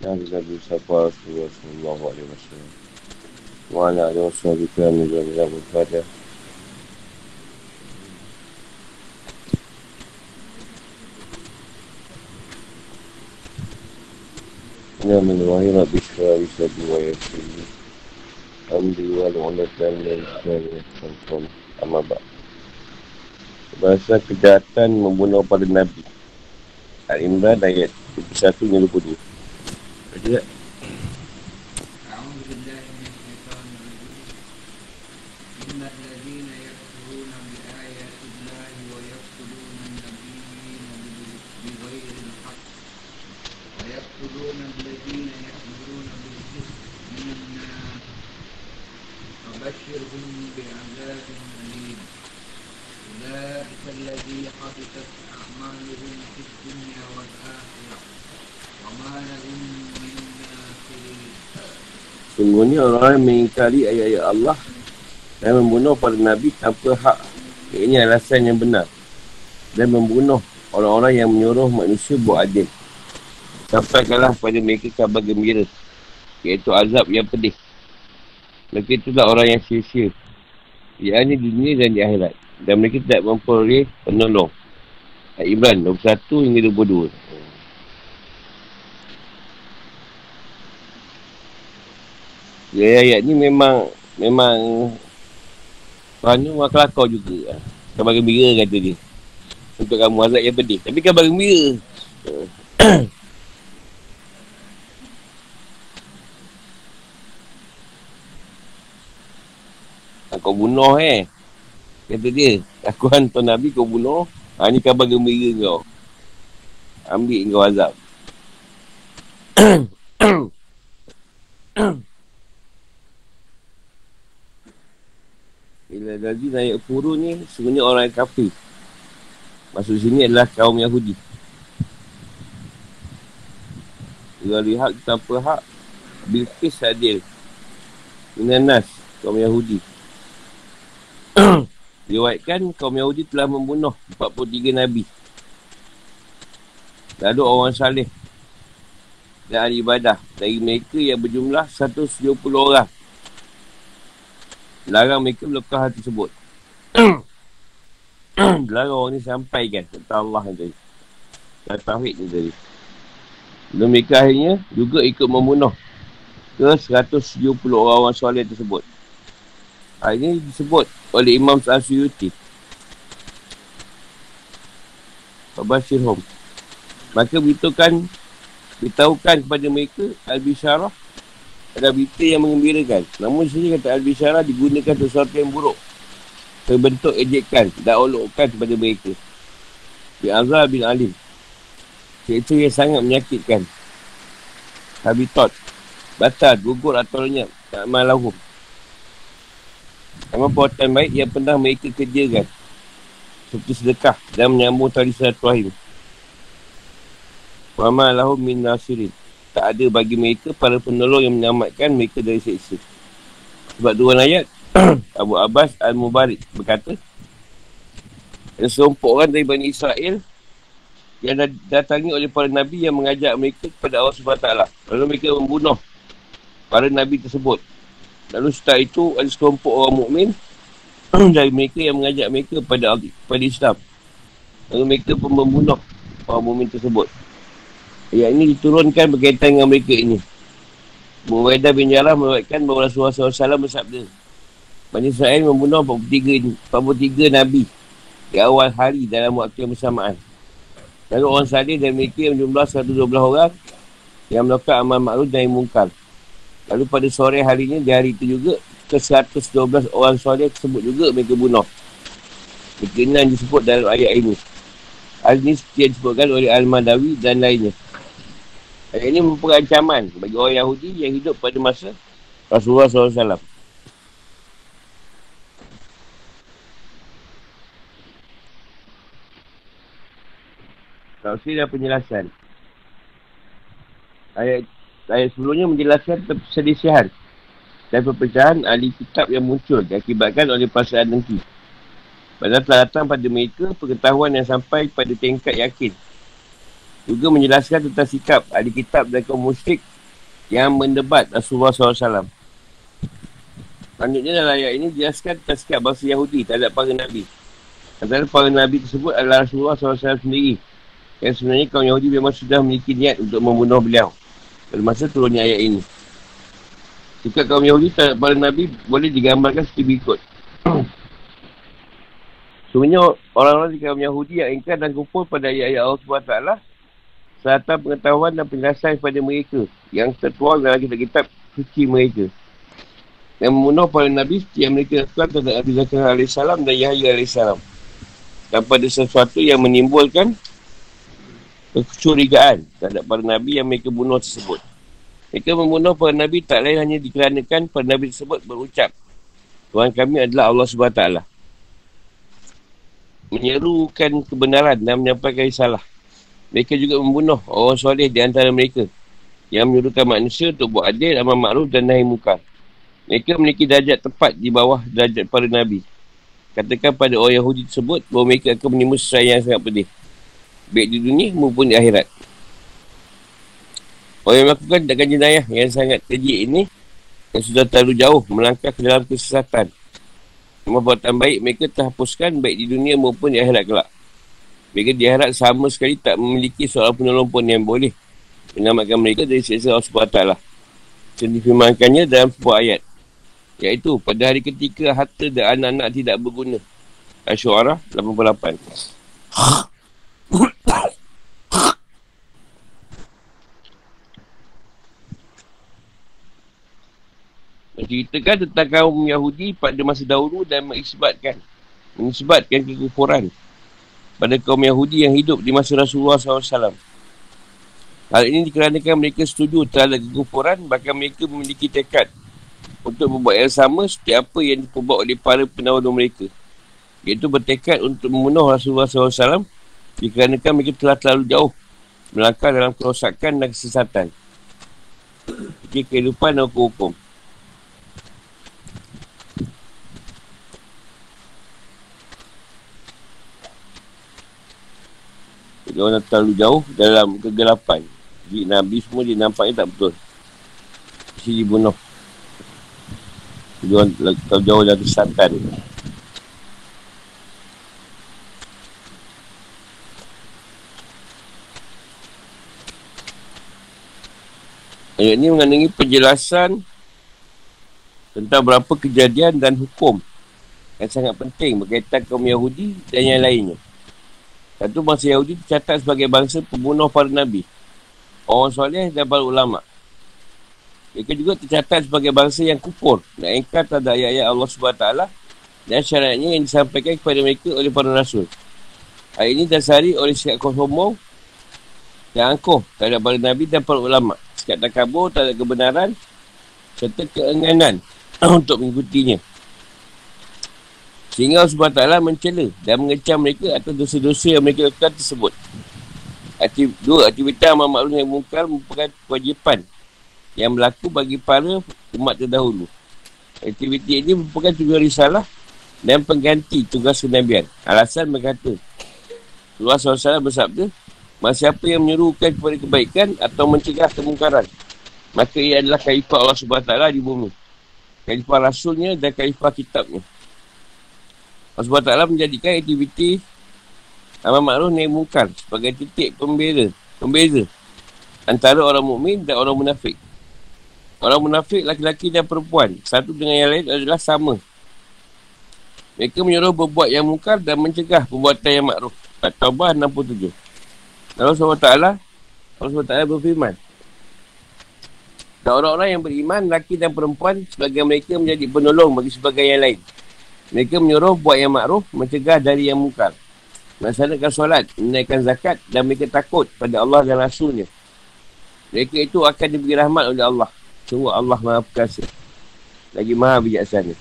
Nabi Nabi Sapa Rasulullah Alaihi Wasallam Wa ala wa sahbihi kami wa ala alihi Ya min wahi rabbi wa sabi wa yasiri Amri wa lu'ulatan dan syari Sampai Amabak Bahasa kejahatan membunuh pada Nabi. Al-Imran ayat 21 hingga 22 Baca tak? Sungguhnya orang yang mengingkari ayat-ayat Allah dan membunuh para Nabi tanpa hak. Ini alasan yang benar. Dan membunuh orang-orang yang menyuruh manusia buat adil. Sampaikanlah pada mereka kabar gembira. Iaitu azab yang pedih. Mereka itulah orang yang sia-sia. Ia di dunia dan di akhirat. Dan mereka tidak memperoleh penolong. Ibran 21 hingga 22. Ya, ayat ni memang memang Tuhan ni memang juga. Kabar gembira kata dia. Untuk kamu azab yang pedih. Tapi kabar gembira. kau bunuh eh. Kata dia. Aku hantar Nabi kau bunuh. Ha, ni kabar gembira kau. Ambil kau azab. Bila Nabi naik furu ni, sebenarnya orang yang kafir. Maksud sini adalah kaum Yahudi. Bila lihat tanpa hak, Bilqis adil. Minanas, kaum Yahudi. Diwaitkan kaum Yahudi telah membunuh 43 Nabi. Lalu orang salih dan ibadah dari mereka yang berjumlah 170 orang larang mereka melakukan hal tersebut. larang orang ni sampaikan kata Allah ni tadi. Dan tauhid ni tadi. Dan mereka akhirnya juga ikut membunuh ke 170 orang-orang soleh tersebut. Hal ini disebut oleh Imam Sa'asuyuti. Babashirhum. Maka beritahukan beritahukan kepada mereka Al-Bisharah ada berita yang mengembirakan. Namun sini kata Al-Bishara digunakan sesuatu yang buruk. Terbentuk ejekan dan olokkan kepada mereka. Bi Azhar bin Alim. Itu yang sangat menyakitkan. Habitat. Batal, gugur atau lenyap. Tak malahum. Nama perbuatan baik yang pernah mereka kerjakan. Seperti sedekah dan menyambung tali silaturahim. Wa ma lahum min nasirin tak ada bagi mereka para penolong yang menyelamatkan mereka dari seksa. Sebab dua ayat, Abu Abbas Al-Mubarak berkata, ada serompok orang dari Bani Israel yang datangi oleh para Nabi yang mengajak mereka kepada Allah SWT. Lalu mereka membunuh para Nabi tersebut. Lalu setelah itu, ada serompok orang mukmin dari mereka yang mengajak mereka kepada, kepada Islam. Lalu mereka pun membunuh orang mukmin tersebut. Ayat ini diturunkan berkaitan dengan mereka ini. Muwaidah bin Jarrah meruatkan bahawa Rasulullah SAW bersabda. Bani Israel membunuh 43, 43 Nabi di awal hari dalam waktu yang bersamaan. Lalu orang salih dan mereka yang jumlah 112 orang yang melakukan amal maklum dan mungkar. Lalu pada sore harinya di hari itu juga ke 112 orang soleh tersebut juga mereka bunuh. Berkenaan disebut dalam ayat ini. Hal ini yang disebutkan oleh Al-Madawi dan lainnya. Ayat ini merupakan ancaman bagi orang Yahudi yang hidup pada masa Rasulullah SAW. Tafsir dan penjelasan. Ayat, ayat sebelumnya menjelaskan perselisihan dan perpecahan ahli kitab yang muncul diakibatkan oleh perasaan dengki. Padahal telah datang pada mereka pengetahuan yang sampai pada tingkat yakin juga menjelaskan tentang sikap ahli kitab dan kaum musyrik yang mendebat Rasulullah SAW. Selanjutnya dalam ayat ini jelaskan tazkiyah bangsa Yahudi terhadap para Nabi. Antara para Nabi tersebut adalah Rasulullah SAW sendiri. Yang sebenarnya kaum Yahudi memang sudah memiliki niat untuk membunuh beliau. Pada masa turunnya ayat ini. Jika kaum Yahudi terhadap para Nabi boleh digambarkan seperti berikut. Sebenarnya orang-orang di kaum Yahudi yang ingkar dan kumpul pada ayat-ayat Allah SWT serta pengetahuan dan penjelasan kepada mereka yang tertuang dalam kitab-kitab suci mereka yang membunuh para Nabi yang mereka lakukan terhadap Nabi Zakaria AS dan Yahya AS. Dan pada sesuatu yang menimbulkan kecurigaan terhadap para Nabi yang mereka bunuh tersebut. Mereka membunuh para Nabi tak lain hanya dikarenakan para Nabi tersebut berucap Tuhan kami adalah Allah SWT. Menyerukan kebenaran dan menyampaikan salah. Mereka juga membunuh orang soleh di antara mereka yang menyuruhkan manusia untuk buat adil, amal makruf dan nahi mukar. Mereka memiliki darjat tepat di bawah darjat para Nabi. Katakan pada orang Yahudi tersebut bahawa mereka akan menerima sesuatu yang sangat pedih. Baik di dunia maupun di akhirat. Orang yang melakukan tindakan jenayah yang sangat keji ini yang sudah terlalu jauh melangkah ke dalam kesesatan. Semua buatan baik mereka terhapuskan baik di dunia maupun di akhirat kelak. Mereka di akhirat sama sekali tak memiliki seorang penolong pun yang boleh menyelamatkan mereka dari siksa Allah SWT. Jadi firmankannya dalam sebuah ayat. Iaitu pada hari ketika harta dan anak-anak tidak berguna. Asyuara 88. Ceritakan tentang kaum Yahudi pada masa dahulu dan mengisbatkan mengisbatkan kekufuran pada kaum Yahudi yang hidup di masa Rasulullah SAW. Hal ini dikarenakan mereka setuju terhadap kekufuran bahkan mereka memiliki tekad untuk membuat yang sama seperti apa yang diperbuat oleh para penawar mereka. Iaitu bertekad untuk membunuh Rasulullah SAW dikarenakan mereka telah terlalu jauh melangkah dalam kerosakan dan kesesatan. Jadi kehidupan dan hukum-hukum. Orang terlalu jauh dalam kegelapan. Jadi Nabi semua dia nampaknya tak betul. Mesti dibunuh. Orang terlalu jauh dari kesatan. Ayat ini mengandungi penjelasan tentang berapa kejadian dan hukum yang sangat penting berkaitan kaum Yahudi dan yang lainnya. Satu bangsa Yahudi tercatat sebagai bangsa pembunuh para Nabi. Orang soleh dan para ulama' Mereka juga tercatat sebagai bangsa yang kufur dan engkar terhadap ayat-ayat Allah SWT dan syaratnya yang disampaikan kepada mereka oleh para rasul. Ayat ini dasari oleh sikap kosomong dan angkuh terhadap para Nabi dan para ulama. Sikap tak kabur terhadap kebenaran serta keenganan untuk mengikutinya. Sehingga Allah SWT mencela dan mengecam mereka atas dosa-dosa yang mereka lakukan tersebut. Aktiv, dua, aktiviti amal maklum yang mungkar merupakan kewajipan yang berlaku bagi para umat terdahulu. Aktiviti ini merupakan tugas risalah dan pengganti tugas kenabian. Alasan berkata, Luas SAW bersabda, Masa siapa yang menyuruhkan kepada kebaikan atau mencegah kemungkaran, maka ia adalah kaifah Allah SWT di bumi. Kaifah Rasulnya dan kaifah kitabnya. Allah SWT menjadikan aktiviti amal makruh naik mungkar sebagai titik pembeza, pembeza antara orang mukmin dan orang munafik. Orang munafik laki-laki dan perempuan. Satu dengan yang lain adalah sama. Mereka menyuruh berbuat yang mungkar Dan mencegah perbuatan yang makruf. At-Tawbah 67 Allah SWT Allah SWT berfirman Dan orang-orang yang beriman Laki dan perempuan Sebagai mereka menjadi penolong Bagi sebagai yang lain Mereka menyuruh buat yang makruf Mencegah dari yang mungkar Melaksanakan solat Menaikkan zakat Dan mereka takut pada Allah dan Rasulnya Mereka itu akan diberi rahmat oleh Allah Sungguh Allah maha perkasa. Lagi maha bijaksana.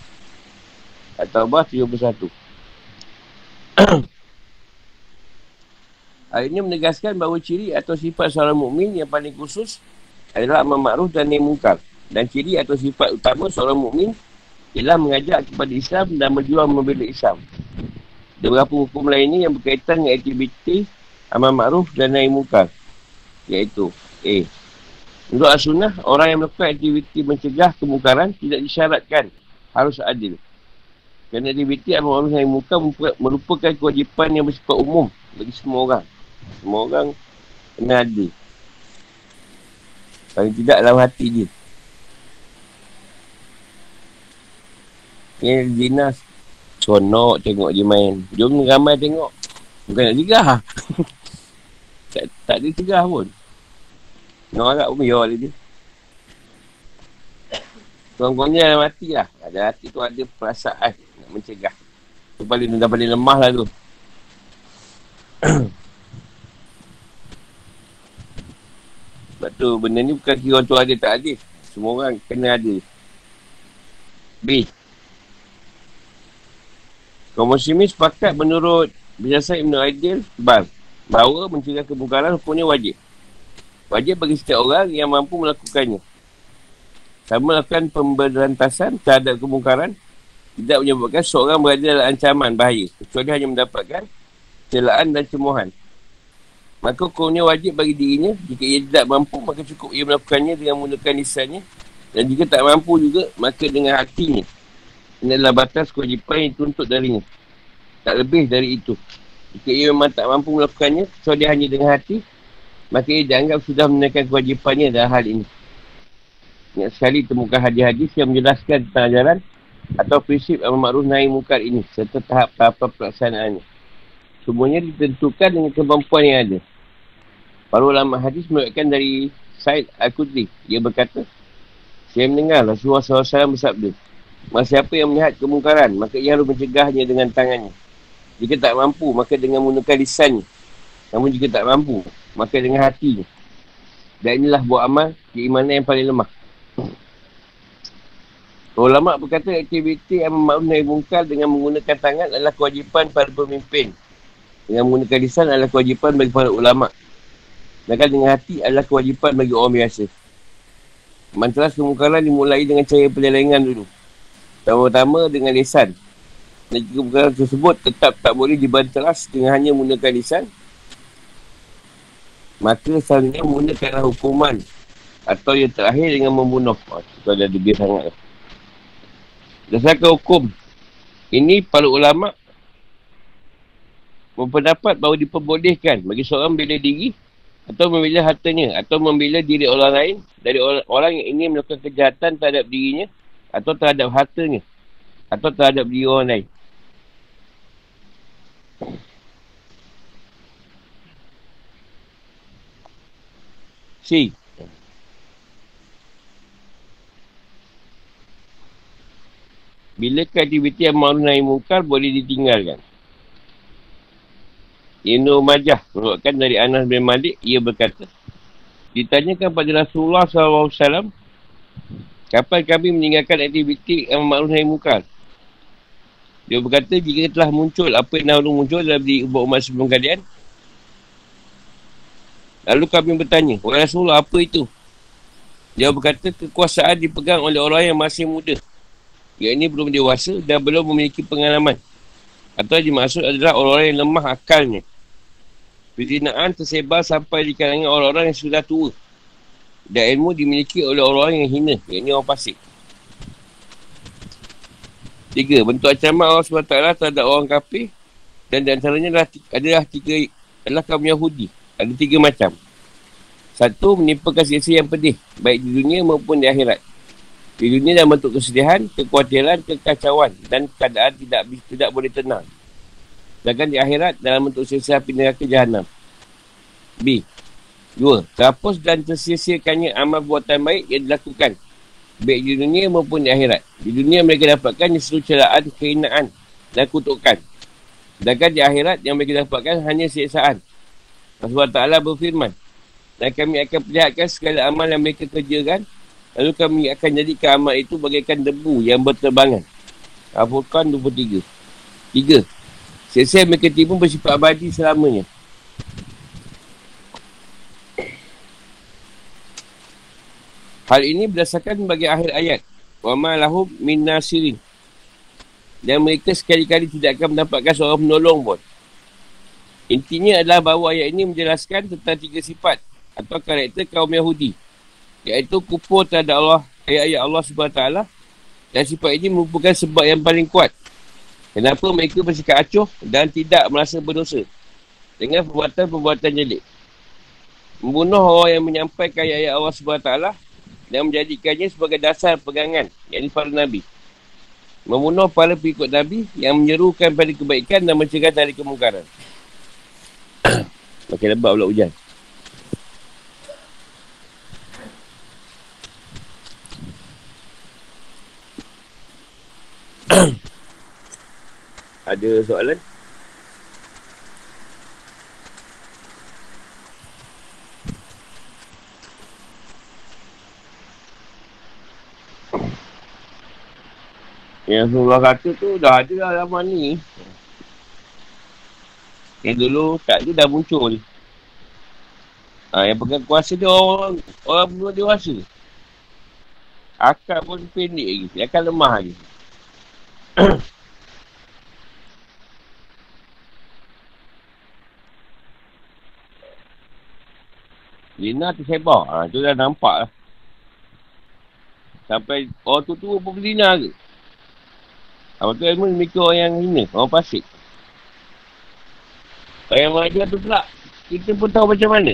At-Tawbah 71. Hal ini menegaskan bahawa ciri atau sifat seorang mukmin yang paling khusus adalah amal ma'ruf dan yang mungkar. Dan ciri atau sifat utama seorang mukmin ialah mengajak kepada Islam dan berjuang membela Islam. Dan beberapa hukum lainnya yang berkaitan dengan aktiviti amal ma'ruf dan yang mungkar. Iaitu A. Menurut as-sunnah, orang yang melakukan aktiviti mencegah kemungkaran tidak disyaratkan harus adil. Kerana aktiviti amal ma'ruf yang muka merupakan kewajipan yang bersifat umum bagi semua orang. Semua orang kena adil. Paling tidak dalam hati dia. Ni Zina Sonok tengok dia main. Jom ramai tengok. Bukan nak cegah. Tak, tak ada cegah pun. Nak harap pun biar dia. Tuan-tuannya dalam hati lah. Ada hati tu ada perasaan Nak mencegah. Tu paling, dah paling lemah lah tu. Sebab tu benda ni bukan kira tu ada tak ada. Semua orang kena ada. B Kaum muslimin sepakat menurut Biasa Ibn Aidil Bar Bahawa mencegah kemungkaran hukumnya wajib. Wajib bagi setiap orang yang mampu melakukannya. Sama melakukan pemberantasan terhadap kemungkaran Tidak menyebabkan seorang berada dalam ancaman bahaya Kecuali hanya mendapatkan celaan dan cemuhan Maka hukumnya wajib bagi dirinya Jika ia tidak mampu maka cukup ia melakukannya dengan menggunakan lisannya Dan jika tak mampu juga maka dengan hatinya ini adalah batas kewajipan yang dituntut darinya. Tak lebih dari itu. Jika ia memang tak mampu melakukannya, so dia hanya dengan hati, maka ia dianggap sudah menaikkan kewajipannya dalam hal ini. Ingat sekali temukan hadis-hadis yang menjelaskan tentang ajaran atau prinsip amal makruf nahi mungkar ini serta tahap-tahap pelaksanaannya. Semuanya ditentukan dengan kemampuan yang ada. Para ulama hadis melihatkan dari Said Al-Qudri. Ia berkata, saya mendengar Rasulullah SAW bersabda, Masa siapa yang melihat kemungkaran, maka ia harus mencegahnya dengan tangannya. Jika tak mampu, maka dengan menggunakan lisannya. Namun jika tak mampu, maka dengan hatinya. Dan inilah buat amal keimanan yang paling lemah. Ulama berkata aktiviti yang memaknai mungkar dengan menggunakan tangan adalah kewajipan para pemimpin. Dengan menggunakan lisan adalah kewajipan bagi para ulama. Sedangkan dengan hati adalah kewajipan bagi orang biasa. Manteras kemungkaran dimulai dengan cara penyelewengan dulu. Pertama-tama dengan lisan. Dan jika perkara tersebut tetap tak boleh dibanteras dengan hanya menggunakan lisan, maka selanjutnya menggunakan hukuman atau yang terakhir dengan membunuh. Oh, itu ada degil sangat. Dasarkan hukum. Ini para ulama' berpendapat bahawa diperbolehkan bagi seorang membela diri atau membela hartanya atau membela diri orang lain dari orang, orang yang ingin melakukan kejahatan terhadap dirinya atau terhadap hartanya atau terhadap diri orang lain. C. Bila aktiviti yang mahu naik mungkar boleh ditinggalkan. Ibn Majah merupakan dari Anas bin Malik, ia berkata, ditanyakan pada Rasulullah SAW Kapan kami meninggalkan aktiviti yang maklum nahi mukar? Dia berkata, jika telah muncul apa yang dah muncul dalam diri umat-umat sebelum kalian, lalu kami bertanya, Wahai Rasulullah, apa itu? Dia berkata, kekuasaan dipegang oleh orang yang masih muda. Yang ini belum dewasa dan belum memiliki pengalaman. Atau yang dimaksud adalah orang-orang yang lemah akalnya. Perzinaan tersebar sampai di kalangan orang-orang yang sudah tua. Dan ilmu dimiliki oleh orang yang hina. Yang ini orang pasik. Tiga, bentuk ancaman Allah SWT terhadap orang kafir. Dan di antaranya adalah, adalah tiga, adalah kaum Yahudi. Ada tiga macam. Satu, menimpa kasih yang pedih. Baik di dunia maupun di akhirat. Di dunia dalam bentuk kesedihan, kekhawatiran, kekacauan. Dan keadaan tidak tidak boleh tenang. Sedangkan di akhirat dalam bentuk sisa api neraka jahanam. B. Dua, terhapus dan tersisirkannya amal buatan baik yang dilakukan. Baik di dunia maupun di akhirat. Di dunia mereka dapatkan seluruh celaan, kehinaan dan kutukan. Sedangkan di akhirat yang mereka dapatkan hanya siksaan. Allah Ta'ala berfirman. Dan kami akan perlihatkan segala amal yang mereka kerjakan. Lalu kami akan jadikan amal itu bagaikan debu yang berterbangan. Al-Furqan 23. Tiga. Siksa mereka tiba bersifat abadi selamanya. Hal ini berdasarkan bagi akhir ayat. Wa ma lahum min nasirin. Dan mereka sekali-kali tidak akan mendapatkan seorang penolong pun. Intinya adalah bahawa ayat ini menjelaskan tentang tiga sifat atau karakter kaum Yahudi Iaitu kupur terhadap Allah, ayat-ayat Allah SWT dan sifat ini merupakan sebab yang paling kuat. Kenapa mereka bersikap acuh dan tidak merasa berdosa dengan perbuatan-perbuatan jelik. Membunuh orang yang menyampaikan ayat-ayat Allah SWT dan menjadikannya sebagai dasar pegangan, yakni para Nabi. Membunuh para pengikut Nabi yang menyerukan pada kebaikan dan mencegah dari kemungkaran. Makin lebat pula hujan. Ada soalan? Yang Rasulullah kata tu dah ada lah zaman ni. Yang dulu tak ada dah muncul. Ha, yang pegang kuasa dia orang, orang belum dewasa. Akal pun pendek lagi. Akal lemah lagi. Lina tersebar. Ha, tu dah nampak lah. Sampai orang tu tu pun berzina ke? Apa tu ilmu mikir orang yang hina. Orang pasik. Orang yang mengajar tu pula. Kita pun tahu macam mana.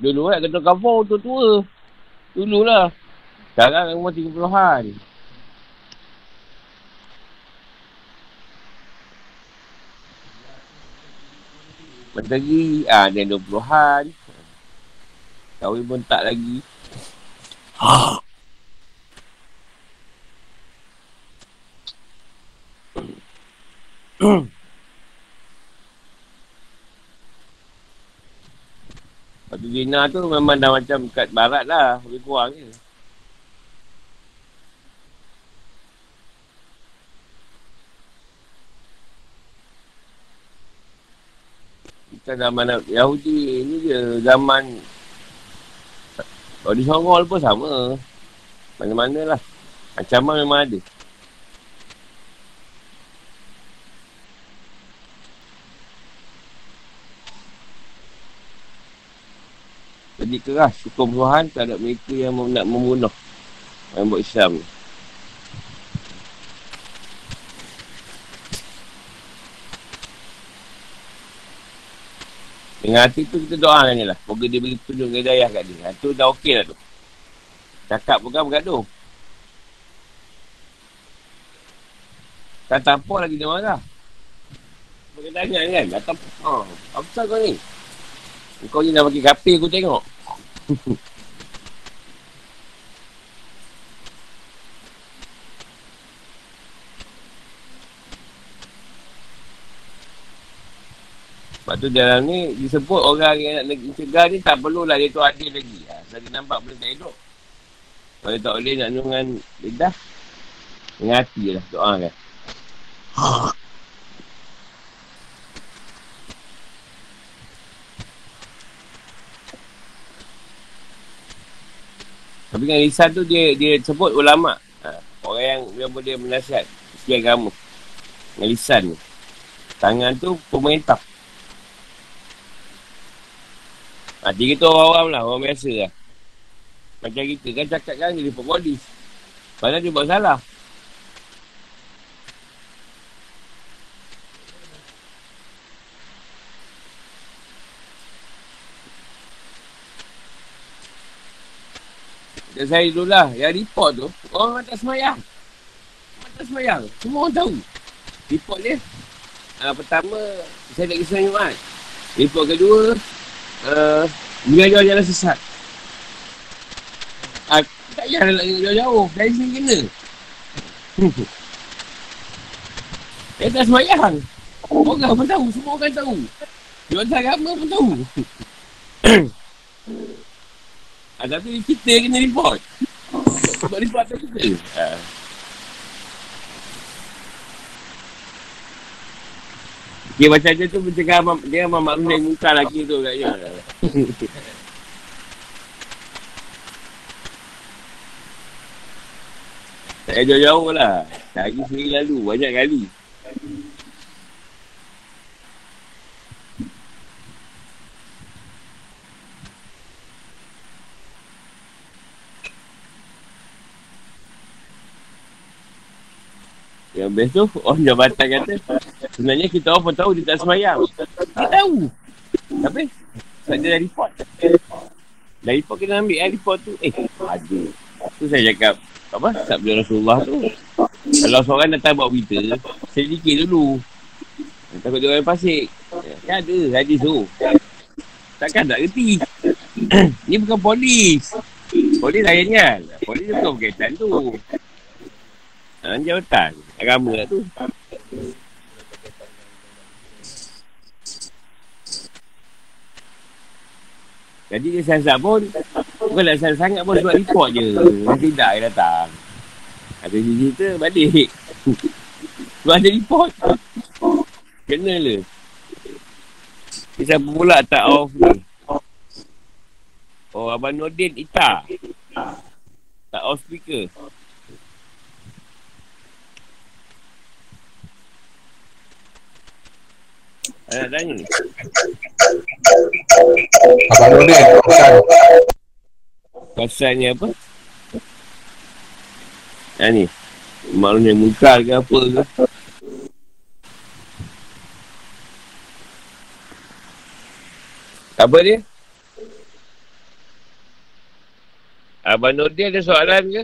Dulu kan kata kampung tu tua. Dulu lah. Sekarang umur 30-an. Menteri, ah dia 20-an. Kahwin pun tak lagi. Ha. Lepas tu Zina tu memang dah macam kat barat lah. Lebih kurang je. Kita zaman Yahudi ni je zaman kalau di Songol pun sama. Mana-mana lah. Ancaman memang ada. Jadi keras hukum Tuhan terhadap mereka yang nak membunuh yang buat Islam ni. Dengan hati tu kita doakan je lah. Moga dia beri tunjuk hidayah kat dia. Itu dah okey lah tu. Cakap pun kan bergaduh. Tak tampuk lagi dia marah. Boleh tanya kan? Datang, oh, apa kau ni? Kau ni dah bagi kapil aku tengok. tu dalam ni disebut orang yang nak cegah ni tak perlulah dia tu adil lagi. Ha, Saya nampak benda tak elok. Kalau tak boleh nak dengan lidah, dengan hati lah doa kan. Tapi dengan lisan tu dia dia sebut ulama. Ha, orang yang yang boleh menasihat segi agama. Dengan lisan ni. Tangan tu pemerintah. Ha, dia kata orang awam lah, orang biasa lah. Macam kita kan cakap kan dia report polis. Padahal dia buat salah. Dan saya dulu lah, yang report tu, orang tak semayang. Orang tak semayang. Semua orang tahu. Report dia. Uh, pertama, saya nak kisah Jumat. Report kedua, mengajar jalan sesat. Uh, tak payah nak jauh-jauh. Dari sini kena. Dia tak semayang. Orang pun tahu. Semua orang tahu. Jual agama pun tahu. Ha, tapi kita kena report. Sebab report tu kita. Ha. Okay, macam dia tu mencegah dia memang maklum naik muka lagi tu katnya. tak jauh-jauh lah. Lagi sendiri lalu, banyak kali. Best tu, orang jabatan kata, sebenarnya kita orang pun tahu dia tak semayang. Tak tahu. Tapi, sebab dia dah report. Dah report kena ambil eh, report tu. Eh, ada. Tu saya cakap, apa, sabda Rasulullah tu. Kalau seorang datang buat berita, sedikit dulu. Takut dia orang pasik. Kan ada hadis tu. Takkan tak kerti. Ni bukan polis. Polis lain kan? Polis tu bukan berkaitan tu. Ha, jawatan. Agama. Lah tu. Jadi dia sangat pun Bukan nak sangat pun Sebab report je. Tidak dia datang. Ada cerita balik. Sebab ada report. Kena le. Kita pula tak off ni? Oh Abang Nordin Ita. Tak off speaker Nak tanya ni. Abang Nordin, pesan. Pasal ni apa? Ha ni. Maknanya muka ke apa ke? Apa dia? Abang Nordin ada soalan ke?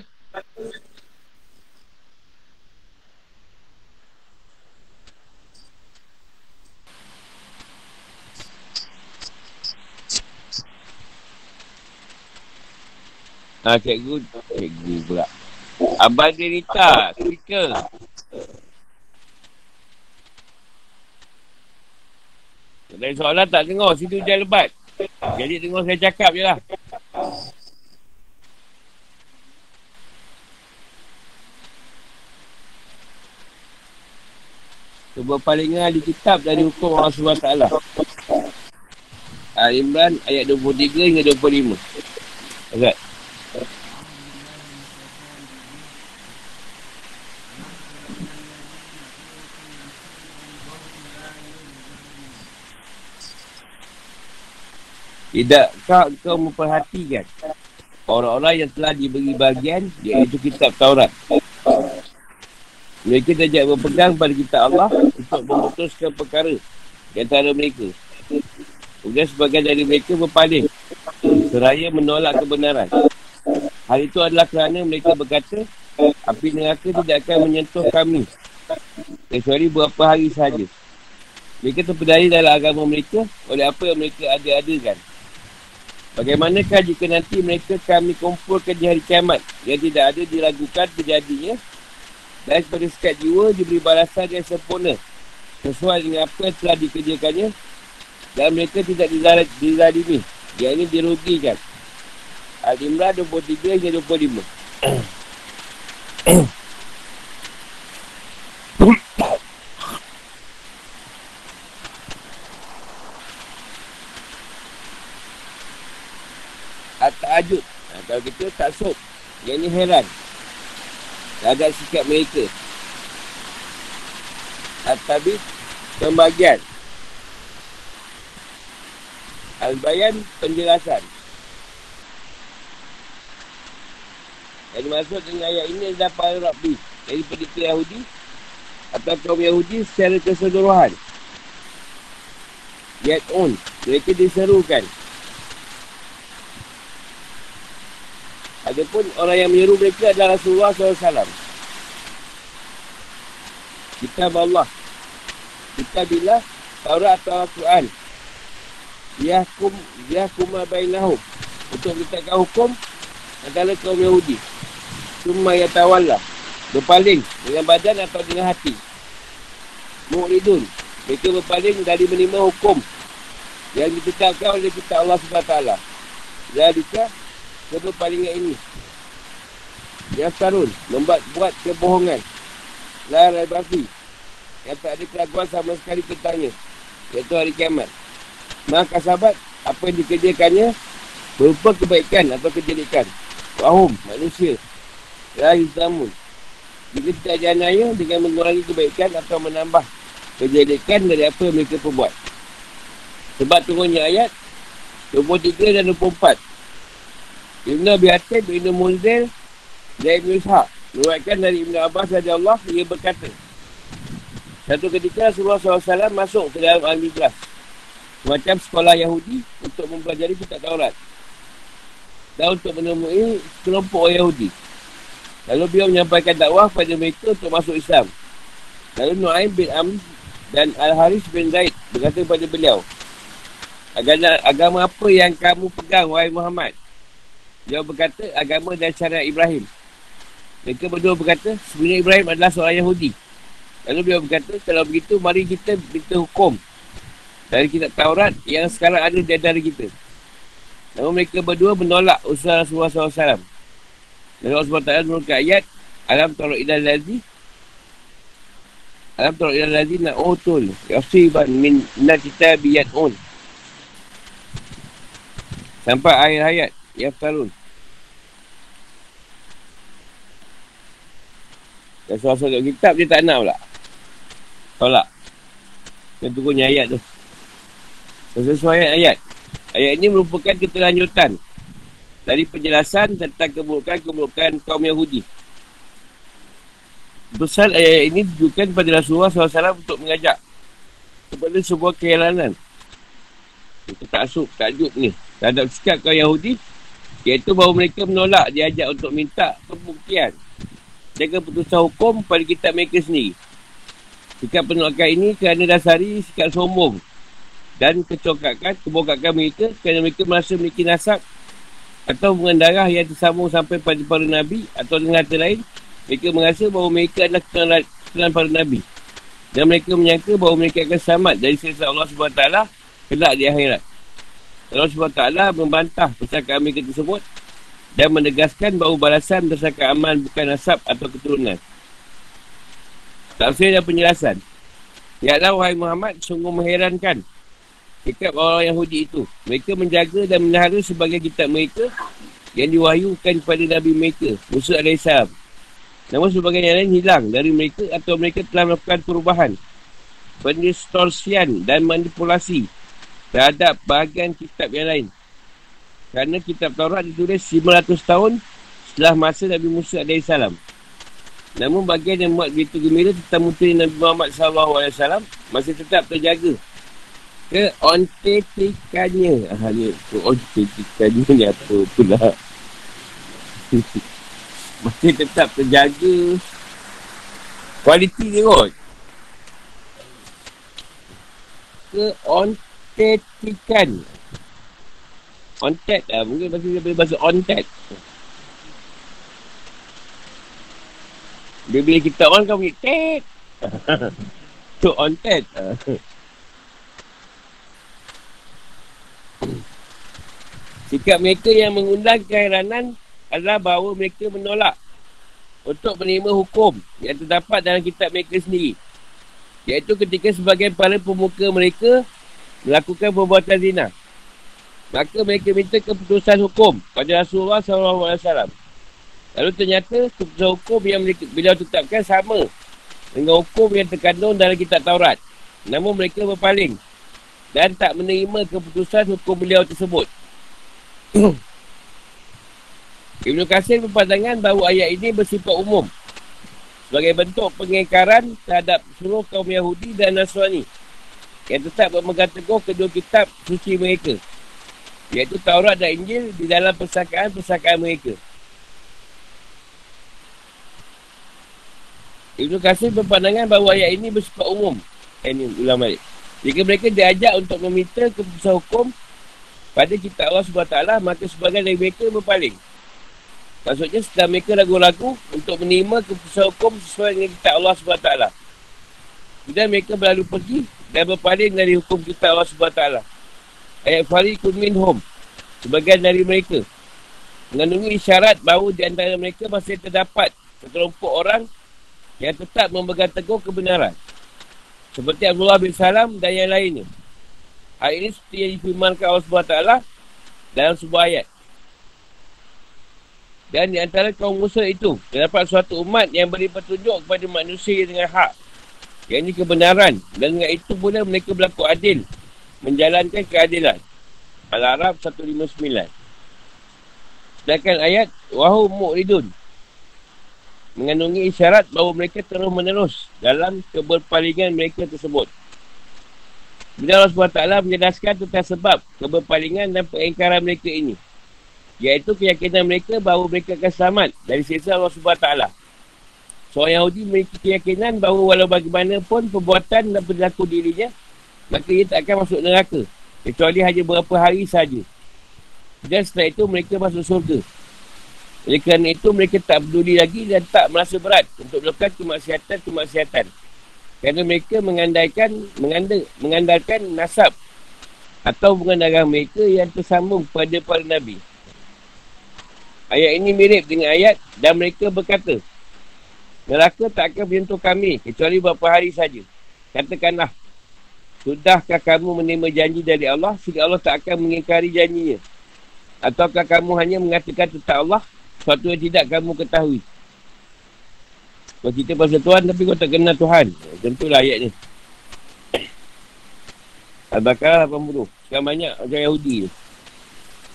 Ha, cikgu. Cikgu pula. Abang dia Rita. Speaker. Dari soalan tak dengar. Situ hujan lebat. Jadi dengar saya cakap je lah. Sebuah palingan di kitab dari hukum Allah SWT. Al-Imran ayat 23 hingga 25. Agak. Tidakkah kau memperhatikan orang-orang yang telah diberi bagian iaitu kitab Taurat. Mereka tidak berpegang pada kitab Allah untuk memutuskan perkara di antara mereka. Kemudian sebagian dari mereka berpaling seraya menolak kebenaran. Hal itu adalah kerana mereka berkata api neraka tidak akan menyentuh kami kecuali beberapa hari sahaja. Mereka terpedaya dalam agama mereka oleh apa yang mereka ada-adakan. Bagaimanakah jika nanti mereka kami kumpulkan di hari kiamat? Yang tidak ada diragukan terjadinya. Dan kepada sekat jiwa diberi balasan yang sempurna. Sesuai dengan apa yang telah dikerjakannya. Dan mereka tidak dizalimi. Yang ini dirugikan. Al-Imran 23 hingga 25 At-Ta'ajud ha, Kalau kita tak sok Yang ni heran. Terhadap sikap mereka. At-Tabid Pembagian. Al-Bayan Penjelasan. Yang dimaksud dengan ayat ini adalah para Rabbi. Dari pendeta Yahudi Atau kaum Yahudi secara keseluruhan. Yat'un Mereka diserukan Adapun orang yang menyeru mereka adalah Rasulullah SAW. Kitab Allah. Kitab bila Taurat atau Al-Quran. Yahkum, yahkum abainahum. Untuk menetapkan hukum antara kaum Yahudi. Cuma yatawallah. Berpaling dengan badan atau dengan hati. Mu'ridun. Mereka berpaling dari menerima hukum yang ditetapkan oleh kitab Allah SWT. Jadikah keberpalingan ini. Yang sarun membuat buat kebohongan. La raibafi yang tak ada keraguan sama sekali tentangnya. Iaitu hari kiamat. Maka sahabat apa yang dikerjakannya berupa kebaikan atau kejadikan wahum manusia. La islamun Jika tidak dianiaya dengan mengurangi kebaikan atau menambah kejelekan dari apa yang mereka perbuat. Sebab turunnya ayat 23 dan 24. Ibn Abi Hatib, Ibn Munzir dan Ibn Ishaq. Meruatkan dari Ibn Abbas dari Allah, ia berkata. Satu ketika Rasulullah SAW masuk ke dalam Al-Migras. Macam sekolah Yahudi untuk mempelajari kitab Taurat. Dan untuk menemui kelompok orang Yahudi. Lalu beliau menyampaikan dakwah pada mereka untuk masuk Islam. Lalu Nu'aim bin Amr dan Al-Haris bin Zaid berkata kepada beliau. Agama apa yang kamu pegang, wahai Muhammad? Dia berkata, agama dan syariat Ibrahim. Mereka berdua berkata, sebenarnya Ibrahim adalah seorang Yahudi. Lalu beliau berkata, kalau begitu, mari kita minta hukum dari kitab Taurat yang sekarang ada di antara kita. Namun mereka berdua menolak usaha Rasulullah SAW. Dan Allah SWT menurutkan ayat, Alam Taurat Ilah Lazi, Alam Taurat Ilah Lazi na'utul, yasiban min nakita biyat'un. Sampai akhir ayat, Yaftarun. Dan soal-soal kitab dia tak nak pula. Tolak. Yang turunnya ayat tu. Sesuai ayat. Ayat ini merupakan keterlanjutan dari penjelasan tentang keburukan-keburukan kaum Yahudi. Besar ayat ini ditujukan pada Rasulullah SAW untuk mengajak kepada sebuah keheranan. Itu tak asuk, takjub ni. Terhadap sikap kaum Yahudi, iaitu bahawa mereka menolak diajak untuk minta pembuktian dan keputusan hukum pada kitab mereka sendiri. Sikap penolakan ini kerana dasari sikap sombong dan kecokakan, kebokakan mereka kerana mereka merasa memiliki nasab atau hubungan darah yang tersambung sampai pada para Nabi atau dengan kata lain, mereka merasa bahawa mereka adalah keturunan para Nabi. Dan mereka menyangka bahawa mereka akan selamat dari sisa Allah SWT kelak di akhirat. Allah SWT membantah percakapan mereka tersebut dan menegaskan bahawa balasan berdasarkan aman bukan nasab atau keturunan. Tafsir dan penjelasan. Ya wahai Muhammad, sungguh mengherankan sikap orang Yahudi itu. Mereka menjaga dan menahara sebagai kitab mereka yang diwahyukan kepada Nabi mereka, Musa AS. Namun sebagian yang lain hilang dari mereka atau mereka telah melakukan perubahan, pendistorsian dan manipulasi terhadap bahagian kitab yang lain. Kerana kitab Taurat ditulis 500 tahun setelah masa Nabi Musa AS. Namun bagian yang buat begitu gembira tentang muteri Nabi Muhammad SAW masih tetap terjaga. Keontetikannya. Ah, ni, keontetikannya ni apa pula. masih tetap terjaga. Kualiti dia kot. Keontetikan. On tap lah. Mungkin bahasa dia boleh bahasa on tap. Dia bila kita on kau bunyi tap. Tu on tap. Sikap mereka yang mengundang keheranan adalah bahawa mereka menolak untuk menerima hukum yang terdapat dalam kitab mereka sendiri. Iaitu ketika sebagian para pemuka mereka melakukan perbuatan zina. Maka mereka minta keputusan hukum pada Rasulullah SAW. Lalu ternyata keputusan hukum yang beliau tetapkan sama dengan hukum yang terkandung dalam kitab Taurat. Namun mereka berpaling dan tak menerima keputusan hukum beliau tersebut. Ibn Qasir berpandangan bahawa ayat ini bersifat umum sebagai bentuk pengingkaran terhadap seluruh kaum Yahudi dan Nasrani yang tetap memegang teguh kedua kitab suci mereka iaitu Taurat dan Injil di dalam persakaan-persakaan mereka. Ibn Qasir berpandangan bahawa ayat ini bersifat umum. Ini ulama balik. Jika mereka diajak untuk meminta keputusan hukum pada kitab Allah SWT, maka sebagian dari mereka berpaling. Maksudnya setelah mereka ragu-ragu untuk menerima keputusan hukum sesuai dengan kitab Allah SWT. Kemudian mereka berlalu pergi dan berpaling dari hukum kitab Allah SWT ayat farikun minhum sebagian dari mereka mengandungi isyarat bahawa di antara mereka masih terdapat sekelompok orang yang tetap memegang teguh kebenaran seperti Abdullah bin Salam dan yang lainnya hal ini seperti yang difirmankan Allah SWT dalam sebuah ayat Dan di antara kaum Musa itu, terdapat suatu umat yang beri petunjuk kepada manusia dengan hak. Yang ini kebenaran. Dan dengan itu pula mereka berlaku adil. Menjalankan keadilan. Al-Arab 159. Sedangkan ayat, Wahum mu'ridun. Mengandungi isyarat bahawa mereka terus menerus dalam keberpalingan mereka tersebut. Bila Allah SWT menjelaskan tentang sebab keberpalingan dan pengingkaran mereka ini. Iaitu keyakinan mereka bahawa mereka akan selamat dari siksa Allah SWT. Seorang Yahudi memiliki keyakinan bahawa walau bagaimanapun perbuatan dan perilaku dirinya, maka ia tak akan masuk neraka. Kecuali hanya beberapa hari saja. Dan setelah itu mereka masuk surga. Oleh kerana itu mereka tak peduli lagi dan tak merasa berat untuk melakukan kemaksiatan-kemaksiatan. Kerana mereka mengandalkan, mengandal, mengandalkan nasab atau hubungan darah mereka yang tersambung pada para Nabi. Ayat ini mirip dengan ayat dan mereka berkata, Neraka tak akan menyentuh kami kecuali beberapa hari saja. Katakanlah, Sudahkah kamu menerima janji dari Allah sehingga Allah tak akan mengingkari janjinya? Ataukah kamu hanya mengatakan tentang Allah sesuatu yang tidak kamu ketahui? Kau cerita pasal Tuhan tapi kau tak kenal Tuhan. Tentulah ayat ni. Al-Baqarah 80. Sekarang banyak orang Yahudi ni.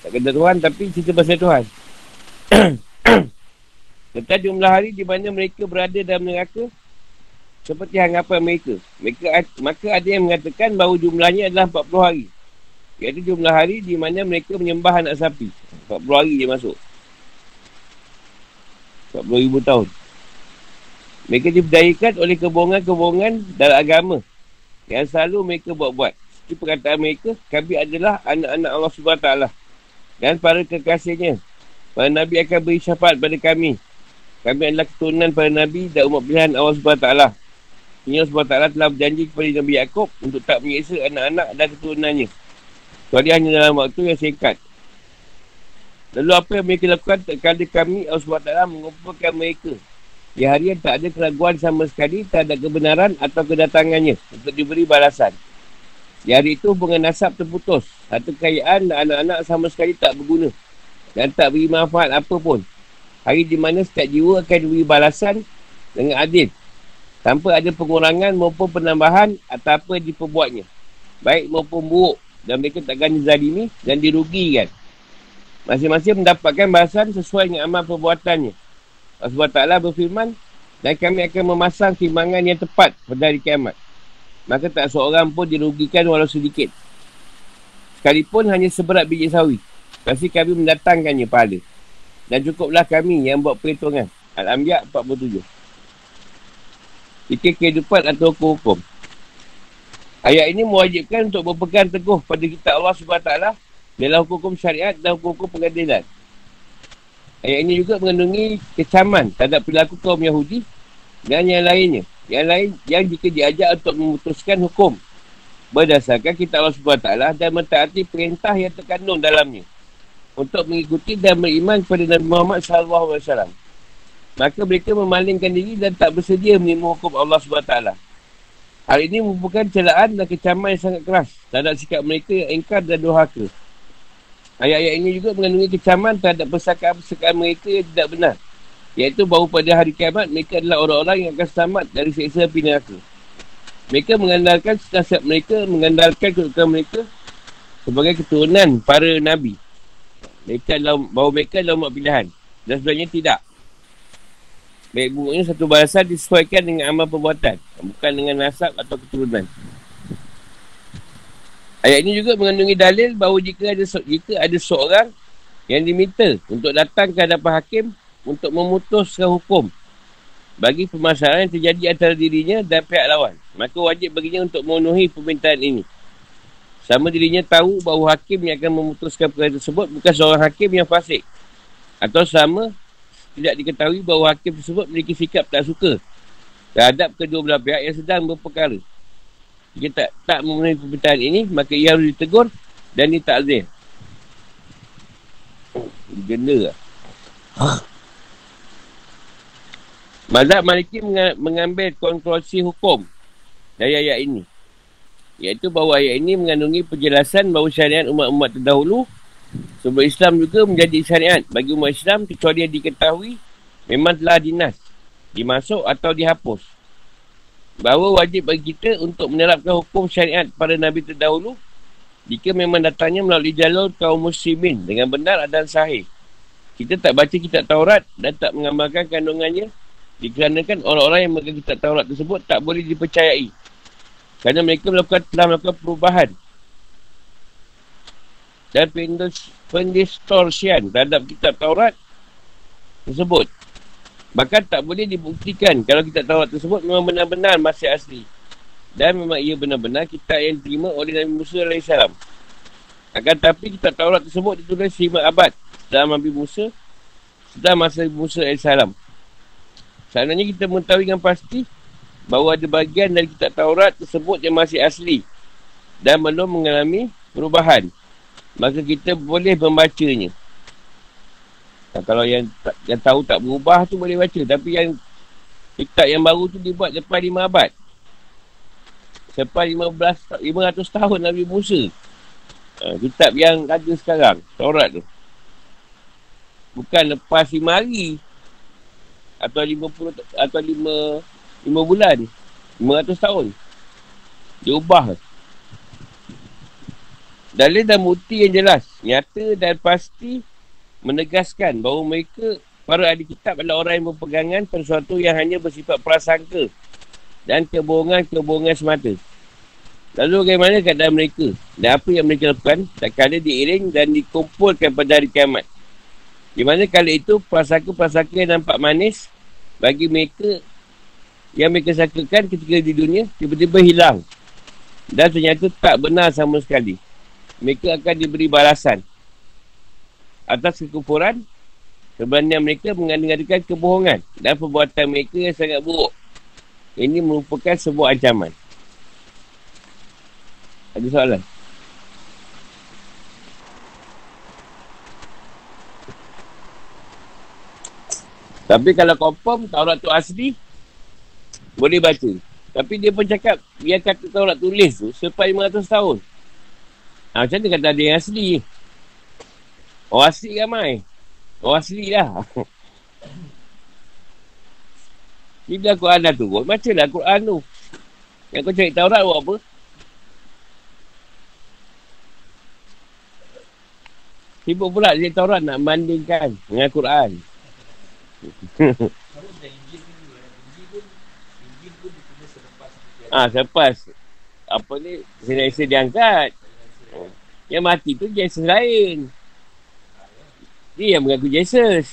Tak kenal Tuhan tapi cerita pasal Tuhan. Tentang jumlah hari di mana mereka berada dalam neraka seperti anggapan mereka. mereka. Maka ada yang mengatakan bahawa jumlahnya adalah 40 hari. Iaitu jumlah hari di mana mereka menyembah anak sapi. 40 hari dia masuk. 40 ribu tahun. Mereka diberdayakan oleh kebohongan-kebohongan dalam agama. Yang selalu mereka buat-buat. Seperti perkataan mereka, kami adalah anak-anak Allah SWT. Dan para kekasihnya Para Nabi akan beri syafaat pada kami. Kami adalah keturunan para Nabi dan umat pilihan Allah SWT. Ini Allah SWT telah berjanji kepada Nabi Yaakob untuk tak menyeksa anak-anak dan keturunannya. Kecuali hanya dalam waktu yang singkat. Lalu apa yang mereka lakukan terkala kami Allah SWT mengumpulkan mereka. Di hari yang tak ada keraguan sama sekali terhadap kebenaran atau kedatangannya untuk diberi balasan. Di hari itu hubungan nasab terputus. Satu kekayaan dan anak-anak sama sekali tak berguna dan tak beri manfaat apa pun. Hari di mana setiap jiwa akan diberi balasan dengan adil. Tanpa ada pengurangan maupun penambahan atau apa yang diperbuatnya. Baik maupun buruk. Dan mereka takkan dizalimi dan dirugikan. Masing-masing mendapatkan balasan sesuai dengan amal perbuatannya. Allah SWT berfirman, dan kami akan memasang timbangan yang tepat pada hari kiamat. Maka tak seorang pun dirugikan walau sedikit. Sekalipun hanya seberat biji sawi. Pasti kami mendatangkannya pahala. Dan cukuplah kami yang buat perhitungan. Al-Ambiya 47. Fikir kehidupan atau hukum-hukum. Ayat ini mewajibkan untuk berpegang teguh pada kitab Allah SWT dalam hukum-hukum syariat dan hukum-hukum pengadilan. Ayat ini juga mengandungi kecaman terhadap perilaku kaum Yahudi dan yang lainnya. Yang lain yang jika diajak untuk memutuskan hukum berdasarkan kitab Allah SWT dan mentaati perintah yang terkandung dalamnya untuk mengikuti dan beriman kepada Nabi Muhammad SAW. Maka mereka memalingkan diri dan tak bersedia menerima hukum Allah SWT. Hal ini merupakan celaan dan kecaman yang sangat keras terhadap sikap mereka yang engkar dan dohaka. Ayat-ayat ini juga mengandungi kecaman terhadap persakaan-persakaan mereka yang tidak benar. Iaitu bahawa pada hari kiamat mereka adalah orang-orang yang akan selamat dari seksa api neraka. Mereka mengandalkan nasihat mereka, mengandalkan kedudukan mereka sebagai keturunan para Nabi. Mereka adalah, bahawa mereka adalah umat pilihan. Dan sebenarnya tidak. Baik buruknya satu balasan disesuaikan dengan amal perbuatan. Bukan dengan nasab atau keturunan. Ayat ini juga mengandungi dalil bahawa jika ada jika ada seorang yang diminta untuk datang ke hadapan hakim untuk memutuskan hukum bagi permasalahan yang terjadi antara dirinya dan pihak lawan. Maka wajib baginya untuk memenuhi permintaan ini. Sama dirinya tahu bahawa hakim yang akan memutuskan perkara tersebut bukan seorang hakim yang fasik. Atau sama tidak diketahui bahawa hakim tersebut memiliki sikap tak suka terhadap kedua belah pihak yang sedang berperkara. Jika tak, tak memenuhi permintaan ini, maka ia harus ditegur dan ditakzir. Genda lah. Mazhab Maliki mengambil konklusi hukum dari ayat ini. Iaitu bahawa ayat ini mengandungi penjelasan bahawa syariat umat-umat terdahulu Sebab Islam juga menjadi syariat bagi umat Islam kecuali yang diketahui memang telah dinas, dimasuk atau dihapus. Bahawa wajib bagi kita untuk menerapkan hukum syariat pada Nabi terdahulu jika memang datangnya melalui jalur kaum muslimin dengan benar dan sahih. Kita tak baca kitab Taurat dan tak mengamalkan kandungannya dikarenakan orang-orang yang mengamalkan kitab Taurat tersebut tak boleh dipercayai. Kerana mereka melakukan, telah melakukan perubahan dan pendistorsian terhadap kitab Taurat tersebut. Bahkan tak boleh dibuktikan kalau kitab Taurat tersebut memang benar-benar masih asli. Dan memang ia benar-benar kitab yang diterima oleh Nabi Musa AS. Akan tetapi kitab Taurat tersebut ditulis 5 abad dalam Nabi Musa setelah masa Nabi Musa AS. Sebenarnya kita mengetahui dengan pasti bahawa ada bagian dari kitab Taurat tersebut yang masih asli dan belum mengalami perubahan maka kita boleh membacanya. Nah, kalau yang yang tahu tak berubah tu boleh baca. Tapi yang kitab yang baru tu dibuat lepas lima abad. Lepas lima belas, lima ratus tahun Nabi Musa. Ha, kitab yang ada sekarang, Taurat tu. Bukan lepas lima hari. Atau lima puluh, atau lima, lima bulan. Lima ratus tahun. Dia ubah. Dalil dan bukti yang jelas, nyata dan pasti menegaskan bahawa mereka para ahli kitab adalah orang yang berpegangan pada sesuatu yang hanya bersifat prasangka dan kebohongan-kebohongan semata. Lalu bagaimana keadaan mereka dan apa yang mereka lakukan tak kala diiring dan dikumpulkan pada hari kiamat. Di mana kali itu prasangka-prasangka yang nampak manis bagi mereka yang mereka sangkakan ketika di dunia tiba-tiba hilang dan ternyata tak benar sama sekali mereka akan diberi balasan atas kekufuran keberanian mereka mengadakan kebohongan dan perbuatan mereka yang sangat buruk. Ini merupakan sebuah ancaman. Ada soalan? Tapi kalau confirm Taurat tu asli, boleh baca. Tapi dia pun cakap, biar kata Taurat tulis tu, selepas 500 tahun. Ha, macam mana kata ada yang asli? Orang asli ramai. Orang asli lah. Ni bila Quran dah turun, baca lah Quran tu. Yang kau cari Taurat buat apa? Sibuk pula dia Taurat nak bandingkan dengan Quran. Ah, ha, selepas apa ni, saya diangkat. Yang mati tu Jesus lain. Dia yang mengaku Jesus.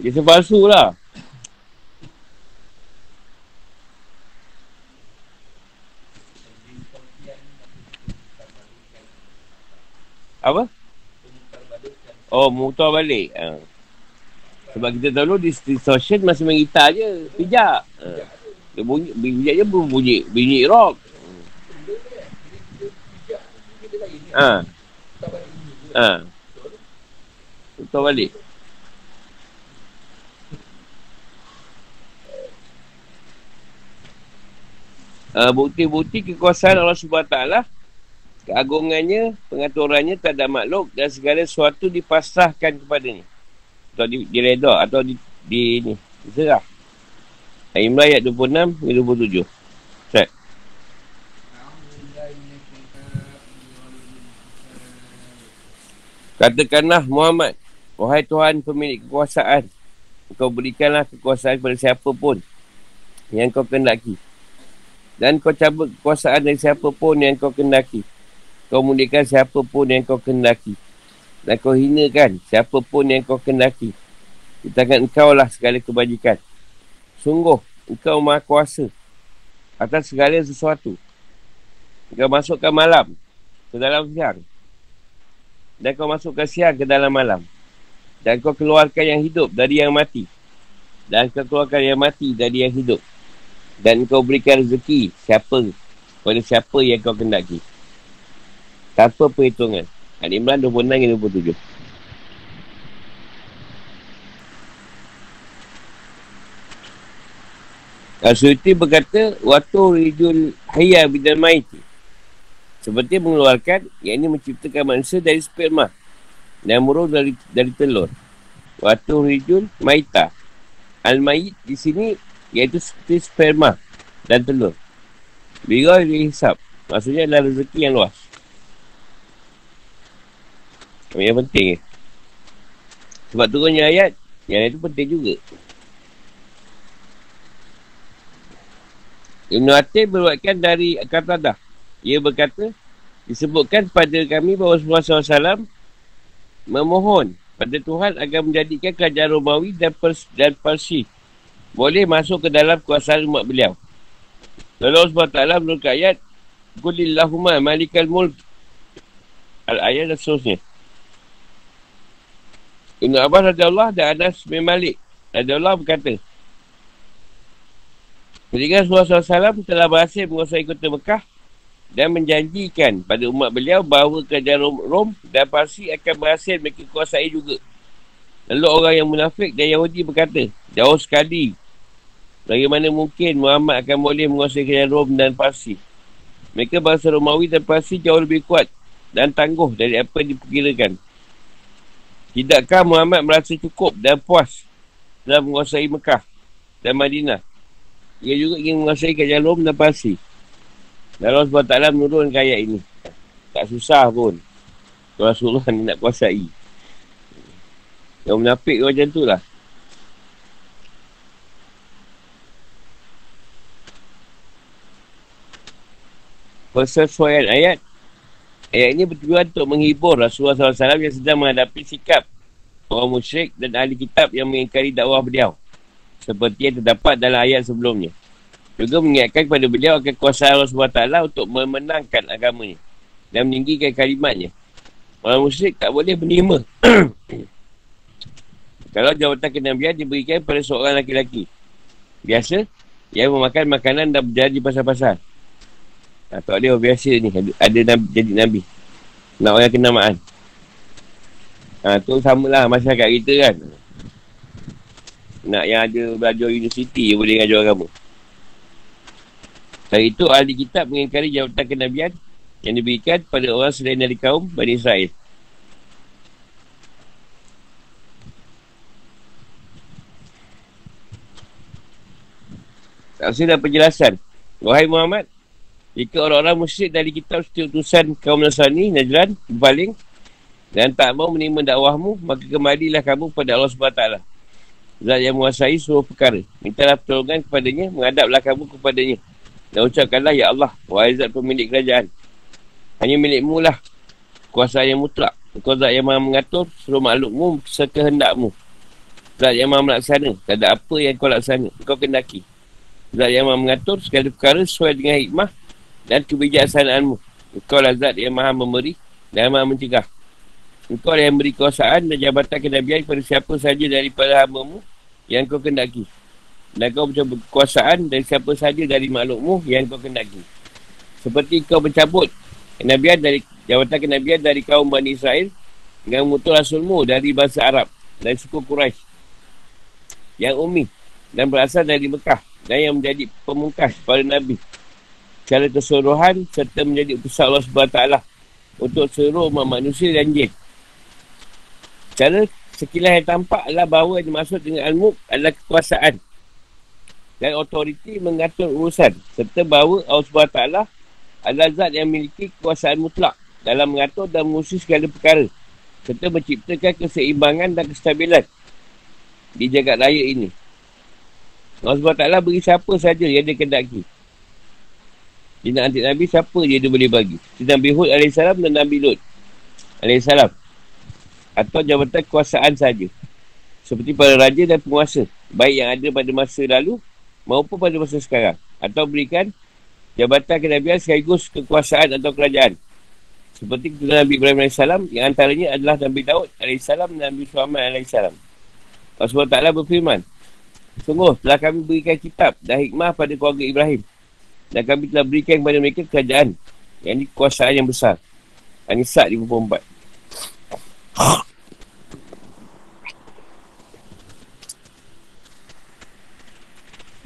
Jesus palsu lah. Apa? Oh, mutar balik. Ha. Sebab kita tahu di distortion masih mengitar je. Pijak. Ha. Dia bunyi, pijak je bunyi, bunyi rock. Ha. Ha. Tukar balik. Uh, bukti-bukti kekuasaan Allah SWT keagungannya, pengaturannya tak ada makhluk dan segala sesuatu dipasrahkan kepadanya atau di, direda atau di, di ini diserah Imran ayat 26 dan 27 Katakanlah Muhammad, wahai Tuhan pemilik kekuasaan, kau berikanlah kekuasaan kepada siapa pun yang kau kendaki. Dan kau cabut kekuasaan dari siapa pun yang kau kendaki. Kau muliakan siapa pun yang kau kendaki. Dan kau hinakan siapa pun yang kau kendaki. Di tangan engkau lah segala kebajikan. Sungguh, engkau maha kuasa atas segala sesuatu. Engkau masukkan malam ke dalam siang dan kau masukkan siang ke dalam malam. Dan kau keluarkan yang hidup dari yang mati. Dan kau keluarkan yang mati dari yang hidup. Dan kau berikan rezeki siapa pada siapa yang kau kendaki. Tanpa perhitungan. Al-Imran 26 hingga 27. Al-Suyuti berkata, Waktu rijul hayya bidal maiti. Seperti mengeluarkan, yang ini menciptakan manusia dari sperma. Dan muruh dari, dari telur. Waktu rijul maita. Al-mayit di sini iaitu seperti sperma dan telur. Bila dihisap. Maksudnya adalah rezeki yang luas. Yang penting. Sebab turunnya ayat, yang itu penting juga. Ibn Atim berbuatkan dari kata dah. Ia berkata, disebutkan pada kami bahawa Rasulullah SAW memohon pada Tuhan agar menjadikan kerajaan Romawi dan, Pers dan Persi boleh masuk ke dalam kuasaan umat beliau. Lalu Allah SWT menurut ayat, Kulillahumma malikal mulk. Al-ayat dan seterusnya. Ibn Abbas Allah dan Anas bin Malik Allah berkata, Ketika Rasulullah SAW telah berhasil menguasai kota Mekah dan menjanjikan pada umat beliau bahawa kerajaan Rom, Rom dan Parsi akan berhasil mereka kuasai juga. Lalu orang yang munafik dan Yahudi berkata, jauh sekali. Bagaimana mungkin Muhammad akan boleh menguasai kerajaan Rom dan Parsi? Mereka bangsa Romawi dan Parsi jauh lebih kuat dan tangguh dari apa yang diperkirakan. Tidakkah Muhammad merasa cukup dan puas dalam menguasai Mekah dan Madinah? Ia juga ingin menguasai kerajaan Rom dan Parsi. Dan Allah SWT menurunkan ayat ini. Tak susah pun. Kalau Rasulullah ni nak kuasai. Yang menapik macam tu lah. Persesuaian ayat. Ayat ini bertujuan untuk menghibur Rasulullah SAW yang sedang menghadapi sikap orang musyrik dan ahli kitab yang mengingkari dakwah beliau seperti yang terdapat dalam ayat sebelumnya. Juga mengingatkan kepada beliau akan kuasa Allah SWT untuk memenangkan agamanya dan meninggikan kalimatnya. Orang musyrik tak boleh menerima. Kalau jawatan kenabian diberikan pada seorang laki-laki. Biasa, yang memakan makanan dan berjalan di pasar-pasar. Ha, tak boleh biasa ni. Ada, ada nabi, jadi nabi. Nak orang kenamaan. Ha, tu samalah masyarakat kita kan. Nak yang ada belajar universiti boleh ngajar agama. Dari itu ahli kitab mengingkari jawatan kenabian yang diberikan pada orang selain dari kaum Bani Israel. Tafsir dan penjelasan. Wahai Muhammad, jika orang-orang musyrik dari kitab setiap utusan kaum Nasrani, Najran, berpaling dan tak mau menerima dakwahmu, maka kembalilah kamu pada Allah SWT. Zat yang menguasai seluruh perkara. Mintalah pertolongan kepadanya, menghadaplah kamu kepadanya. Dan ucapkanlah, Ya Allah, wahai zat pemilik kerajaan. Hanya milikmu lah kuasa yang mutlak. Kau zat yang maha mengatur seluruh makhlukmu sekehendakmu. Zat yang maha melaksana. Tak ada apa yang kau laksana. Kau kendaki. Zat yang maha mengatur segala perkara sesuai dengan hikmah dan kebijaksanaanmu. Kau lah zat yang maha memberi dan maha mencegah. Engkau yang beri kuasaan dan jabatan kenabian kepada siapa saja daripada hamba yang kau kendaki. Dan kau mencabut kekuasaan dari siapa saja dari makhlukmu yang kau kendaki. Seperti kau mencabut kenabian dari jabatan kenabian dari kaum Bani Israel dengan mutu rasulmu dari bahasa Arab dan suku Quraisy yang umi dan berasal dari Mekah dan yang menjadi pemungkas para Nabi secara keseluruhan serta menjadi utusan Allah SWT untuk seluruh umat manusia dan jin. Cara sekilas yang tampak adalah bahawa yang dimaksud dengan al adalah kekuasaan dan otoriti mengatur urusan serta bahawa Allah SWT adalah zat yang memiliki kekuasaan mutlak dalam mengatur dan mengusir segala perkara serta menciptakan keseimbangan dan kestabilan di jagat raya ini. Allah SWT beri siapa saja yang dia kendaki. Dia nak Nabi, siapa dia dia boleh bagi. Nabi Hud AS dan Nabi Lut AS atau jabatan kekuasaan saja. Seperti para raja dan penguasa, baik yang ada pada masa lalu maupun pada masa sekarang. Atau berikan jabatan kenabian sekaligus kekuasaan atau kerajaan. Seperti ketua Nabi Ibrahim AS yang antaranya adalah Nabi Daud AS dan Nabi Suhammad AS. Allah SWT berfirman, Sungguh telah kami berikan kitab dan hikmah pada keluarga Ibrahim. Dan kami telah berikan kepada mereka kerajaan yang ini yang besar. An-Nisa 54.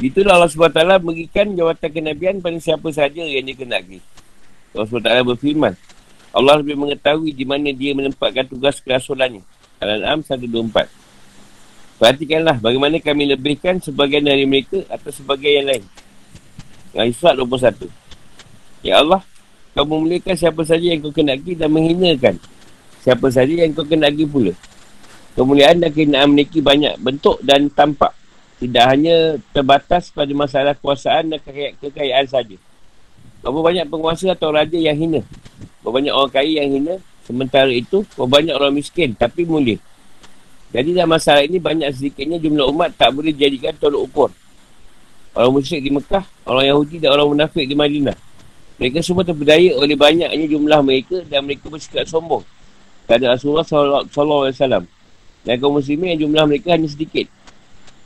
Itulah Allah SWT berikan jawatan kenabian pada siapa saja yang dia kenaki. Allah SWT berfirman, Allah lebih mengetahui di mana dia menempatkan tugas kerasulannya. Al-An'am 124. Perhatikanlah bagaimana kami lebihkan sebagian dari mereka atau sebagian yang lain. Yang Isra' 21. Ya Allah, kau memuliakan siapa saja yang kau kenaki dan menghinakan. Siapa saja yang kau kenaki pula. Kemuliaan dan kehinaan memiliki banyak bentuk dan tampak. Tidak hanya terbatas pada masalah kuasaan dan kekayaan, kekayaan saja. Berapa banyak penguasa atau raja yang hina. Berapa banyak orang kaya yang hina. Sementara itu, berapa banyak orang miskin tapi mulia. Jadi dalam masalah ini banyak sedikitnya jumlah umat tak boleh dijadikan tolok ukur. Orang musyrik di Mekah, orang Yahudi dan orang munafik di Madinah. Mereka semua terpedaya oleh banyaknya jumlah mereka dan mereka bersikap sombong. Kata Rasulullah SAW. Dan kaum muslimin yang jumlah mereka hanya sedikit.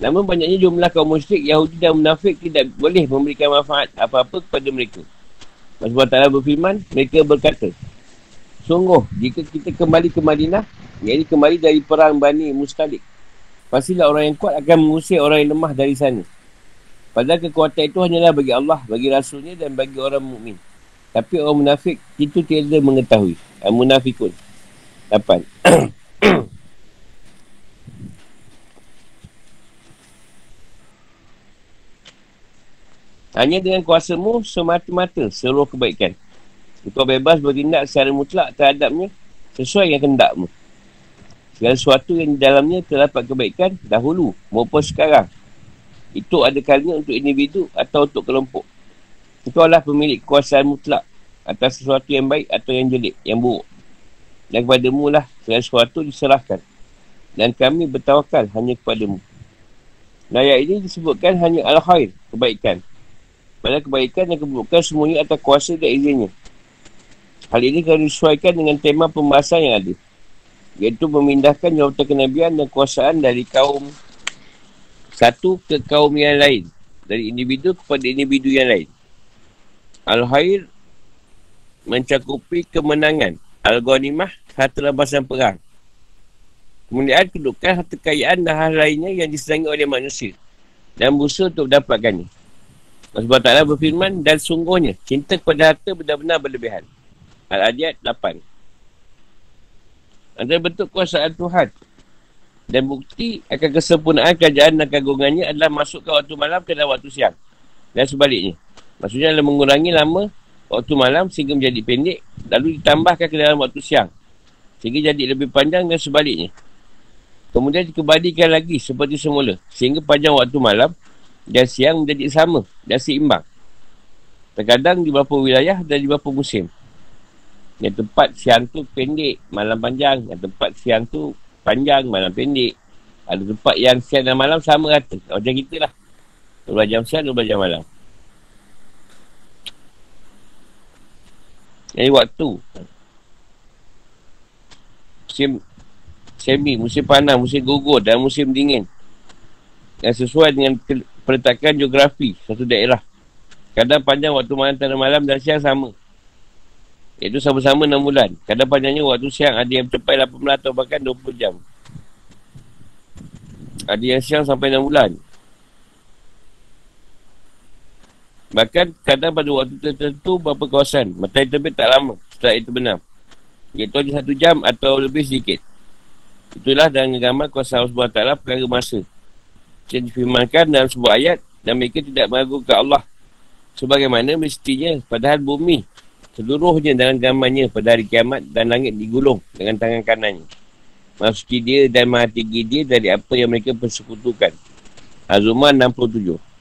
Namun banyaknya jumlah kaum musyrik, Yahudi dan munafik tidak boleh memberikan manfaat apa-apa kepada mereka. Rasulullah Ta'ala berfirman, mereka berkata, Sungguh, jika kita kembali ke Madinah, iaitu kembali dari perang Bani Mustalik, pastilah orang yang kuat akan mengusir orang yang lemah dari sana. Padahal kekuatan itu hanyalah bagi Allah, bagi Rasulnya dan bagi orang mukmin. Tapi orang munafik itu tiada mengetahui. Al-Munafikun. 8. Hanya dengan kuasamu semata-mata seluruh kebaikan. Engkau bebas bertindak secara mutlak terhadapnya sesuai yang kendakmu. Segala sesuatu yang di dalamnya terdapat kebaikan dahulu maupun sekarang. Itu ada kalinya untuk individu atau untuk kelompok. Engkau adalah pemilik kekuasaan mutlak atas sesuatu yang baik atau yang jelek, yang buruk. Dan kepadamu lah segala sesuatu diserahkan. Dan kami bertawakal hanya kepadamu. Nah, ayat ini disebutkan hanya al-khair, kebaikan. Pada kebaikan dan keburukan semuanya atas kuasa dan izinnya. Hal ini kami disesuaikan dengan tema pembahasan yang ada. Iaitu memindahkan jawatan kenabian dan kuasaan dari kaum satu ke kaum yang lain. Dari individu kepada individu yang lain. Al-Khair mencakupi kemenangan. Al-Ghanimah harta rampasan perang. Kemudian kedudukan harta kekayaan dan hal lainnya yang disenangi oleh manusia. Dan berusaha untuk mendapatkannya. Allah Ta'ala berfirman, dan sungguhnya cinta kepada harta benar-benar berlebihan. Al-Adiyat 8. Antara bentuk kuasaan Tuhan dan bukti akan kesempurnaan kerajaan dan kagungannya adalah masukkan waktu malam ke dalam waktu siang. Dan sebaliknya. Maksudnya adalah mengurangi lama waktu malam sehingga menjadi pendek lalu ditambahkan ke dalam waktu siang. Sehingga jadi lebih panjang dan sebaliknya. Kemudian dikembalikan lagi seperti semula. Sehingga panjang waktu malam dan siang menjadi sama dan seimbang. Terkadang di beberapa wilayah dan di beberapa musim. Yang tempat siang tu pendek, malam panjang. Yang tempat siang tu panjang, malam pendek. Ada tempat yang siang dan malam sama rata. Macam kita lah. 12 jam siang, 12 jam malam. Jadi waktu. Musim semi, musim panas, musim gugur dan musim dingin. Yang sesuai dengan peletakan geografi satu daerah. Kadang panjang waktu malam dan malam dan siang sama. Iaitu sama-sama 6 bulan. Kadang panjangnya waktu siang ada yang mencapai 18 atau bahkan 20 jam. Ada yang siang sampai 6 bulan. Bahkan kadang pada waktu tertentu berapa kawasan. Matahari terbit tak lama setelah itu benar. Iaitu hanya satu jam atau lebih sedikit. Itulah dengan gambar kuasa Allah SWT perkara masa yang difirmankan dalam sebuah ayat dan mereka tidak meragukan Allah. Sebagaimana mestinya padahal bumi seluruhnya dalam gambarnya pada hari kiamat dan langit digulung dengan tangan kanannya. Masuki dia dan maha tinggi dia dari apa yang mereka persekutukan. Azumah 67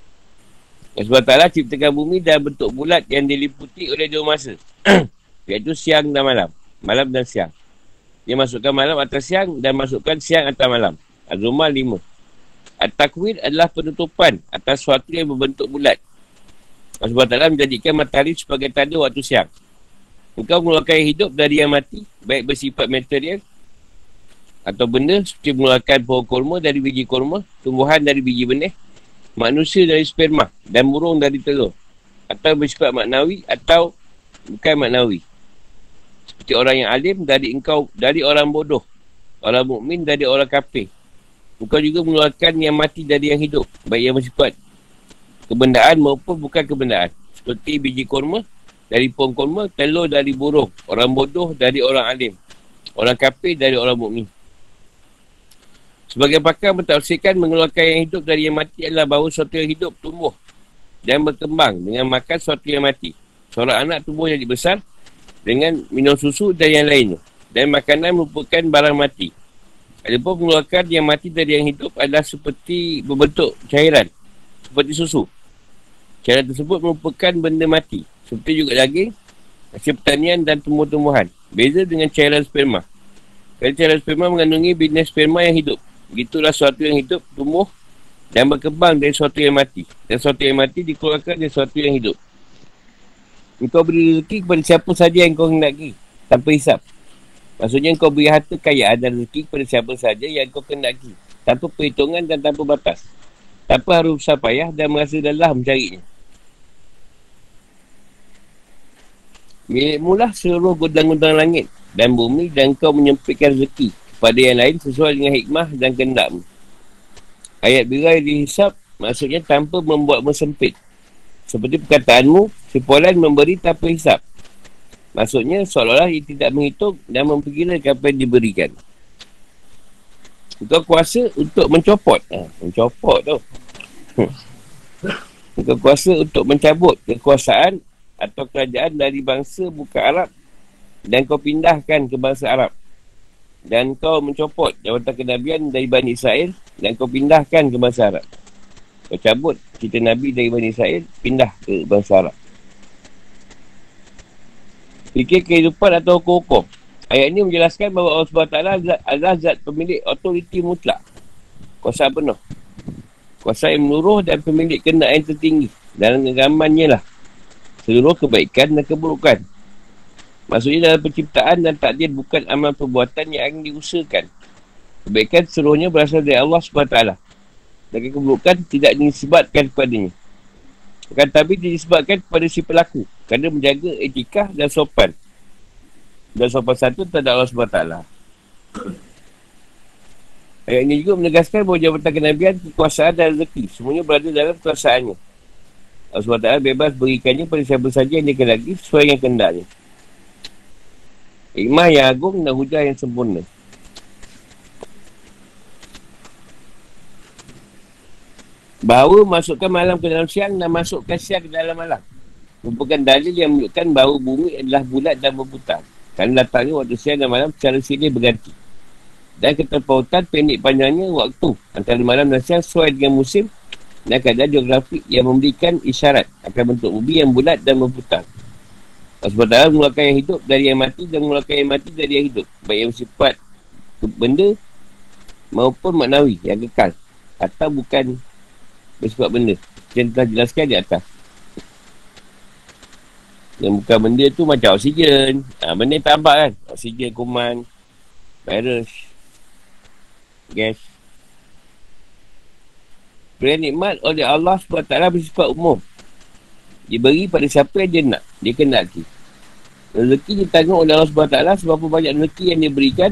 sebab taklah ciptakan bumi dalam bentuk bulat yang diliputi oleh dua masa. Iaitu siang dan malam. Malam dan siang. Dia masukkan malam atas siang dan masukkan siang atas malam. Azumah 5 At-takwir adalah penutupan atas sesuatu yang berbentuk bulat. Allah SWT menjadikan matahari sebagai tanda waktu siang. Engkau mengeluarkan hidup dari yang mati, baik bersifat material atau benda seperti mengeluarkan pohon kurma dari biji kurma, tumbuhan dari biji benih, manusia dari sperma dan burung dari telur. Atau bersifat maknawi atau bukan maknawi. Seperti orang yang alim dari engkau, dari orang bodoh. Orang mukmin dari orang kafir. Bukan juga mengeluarkan yang mati dari yang hidup. Baik yang bersifat kebendaan maupun bukan kebendaan. Seperti biji korma dari pohon kurma, telur dari burung. Orang bodoh dari orang alim. Orang kafir dari orang mukmin. Sebagai pakar mentafsirkan mengeluarkan yang hidup dari yang mati adalah bahawa sesuatu yang hidup tumbuh dan berkembang dengan makan sesuatu yang mati. Seorang anak tumbuh jadi besar dengan minum susu dan yang lainnya. Dan makanan merupakan barang mati. Adapun mengeluarkan yang mati dari yang hidup adalah seperti berbentuk cairan. Seperti susu. Cairan tersebut merupakan benda mati. Seperti juga daging, hasil pertanian dan tumbuh-tumbuhan. Beza dengan cairan sperma. Kerana cairan sperma mengandungi bina sperma yang hidup. Begitulah sesuatu yang hidup tumbuh dan berkembang dari sesuatu yang mati. Dan sesuatu yang mati dikeluarkan dari sesuatu yang hidup. Engkau beri rezeki kepada siapa saja yang kau hendaki. Tanpa hisap. Maksudnya kau beri harta kaya dan rezeki kepada siapa saja yang kau hendaki. Tanpa perhitungan dan tanpa batas. Tanpa harus besar payah dan merasa lelah mencarinya. Milik mulah seluruh gudang-gudang langit dan bumi dan kau menyempitkan rezeki pada yang lain sesuai dengan hikmah dan kendakmu. Ayat birai dihisap maksudnya tanpa membuat sempit. Seperti perkataanmu, sepolan memberi tanpa hisap. Maksudnya seolah-olah ia tidak menghitung dan memperkirakan apa yang diberikan. Kau kuasa untuk mencopot. Ha, mencopot tu. Kau kuasa untuk mencabut kekuasaan atau kerajaan dari bangsa bukan Arab dan kau pindahkan ke bangsa Arab dan kau mencopot jawatan kenabian dari Bani Israel dan kau pindahkan ke bangsa Arab. Kau cabut cerita Nabi dari Bani Israel, pindah ke bangsa Arab. Fikir kehidupan atau hukum-hukum. Ayat ini menjelaskan bahawa Allah SWT adalah zat pemilik otoriti mutlak. Kuasa penuh. Kuasa yang menuruh dan pemilik kena yang tertinggi. Dalam genggamannya lah. Seluruh kebaikan dan keburukan. Maksudnya dalam penciptaan dan takdir bukan amal perbuatan yang akan diusahakan. Kebaikan seluruhnya berasal dari Allah SWT. Dan keburukan tidak disebabkan kepadanya. Akan tapi disebabkan kepada si pelaku. Kerana menjaga etika dan sopan. Dan sopan satu tak Allah SWT. Ayat ini juga menegaskan bahawa jabatan kenabian, kekuasaan dan rezeki. Semuanya berada dalam kekuasaannya. Allah SWT bebas berikannya pada siapa saja yang lagi sesuai yang kendaknya. Hikmah yang agung dan hujah yang sempurna. Bahawa masukkan malam ke dalam siang dan masukkan siang ke dalam malam. Merupakan dalil yang menunjukkan bahawa bumi adalah bulat dan berputar. Kerana datangnya waktu siang dan malam secara silih berganti. Dan keterpautan pendek panjangnya waktu antara malam dan siang sesuai dengan musim dan keadaan geografik yang memberikan isyarat akan bentuk bumi yang bulat dan berputar. Allah SWT mengeluarkan yang hidup dari yang mati dan mengeluarkan yang mati dari yang hidup. Baik yang sifat benda maupun maknawi yang kekal. Atau bukan bersifat benda. Yang telah jelaskan di atas. Yang bukan benda tu macam oksigen. Ha, benda yang tampak kan. Oksigen, kuman, virus, gas. Pilihan nikmat oleh Allah SWT bersifat umum. Diberi pada siapa yang dia nak. Dia kena lagi. Rezeki ditanggung oleh Allah SWT sebab banyak rezeki yang dia berikan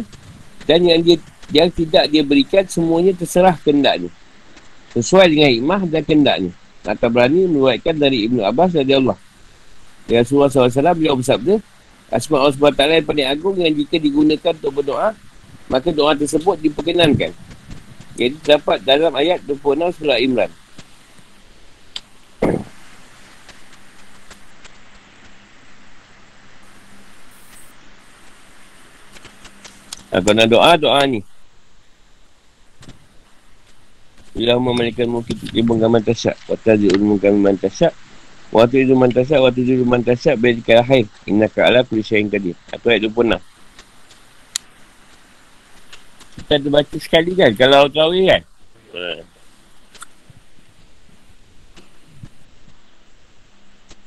dan yang dia yang tidak dia berikan semuanya terserah kendaknya. Sesuai dengan hikmah dan kendaknya. Atau berani menuaikan dari Ibn Abbas dari Allah. Dengan Rasulullah SAW beliau bersabda, Asma Allah SWT yang paling agung yang jika digunakan untuk berdoa, maka doa tersebut diperkenankan. Jadi terdapat dalam ayat 26 surah Imran. Kalau nak doa, doa ni. Bila memalikan mungkin ibu gaman tasyak. Waktu di ulmu kami mantasyak. Waktu itu mantasyak, waktu itu mantasyak. Bila di kahir. Inna ka'ala kuli syahin kadir. Aku ayat 26. Kita ada baca sekali kan. Kalau tahu kan. Ha.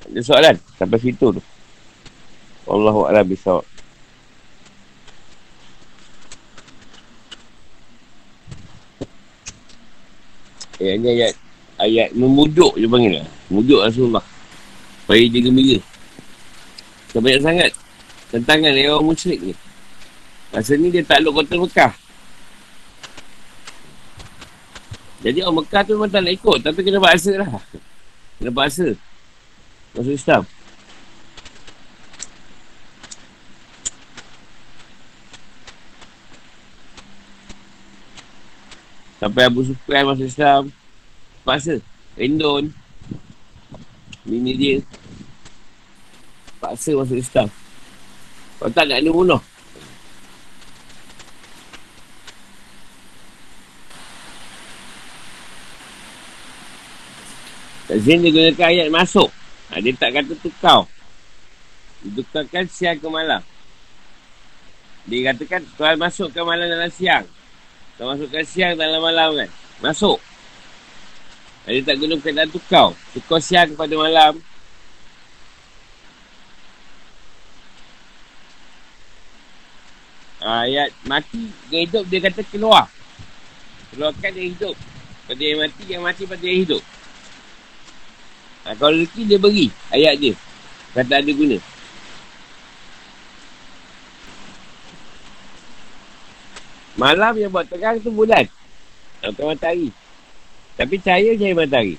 Ada soalan? Sampai situ tu. Allahu'ala bisawab. Ayat ni ayat ayat memujuk je panggil lah. Memujuk Rasulullah. Supaya dia gembira. Tak banyak sangat. Tentangan dari orang musyrik ni. Masa ni dia takluk kota Mekah. Jadi orang Mekah tu memang tak nak ikut. Tapi kena bahasa lah. Kena bahasa. Masuk Islam. Sampai Abu Sufyan masuk Islam. Paksa. Indon. Bini dia. Paksa masuk Islam. Kalau tak nak dia bunuh. Tak Zain dia gunakan ayat masuk. Ha, dia tak kata tukau. Dia tukarkan siang ke malam. Dia katakan Tuhan masukkan malam dalam siang. Tuhan masukkan siang dalam malam kan. Masuk. Dia tak guna keadaan tukau. Tukau siang kepada malam. Ayat mati yang hidup dia kata keluar. Keluarkan dia hidup. Pada yang mati, yang mati pada yang hidup. Ha, kalau rezeki dia beri ayat dia. Kata ada guna. Malam yang buat terang tu bulan. Atau matahari. Tapi cahaya cahaya matahari.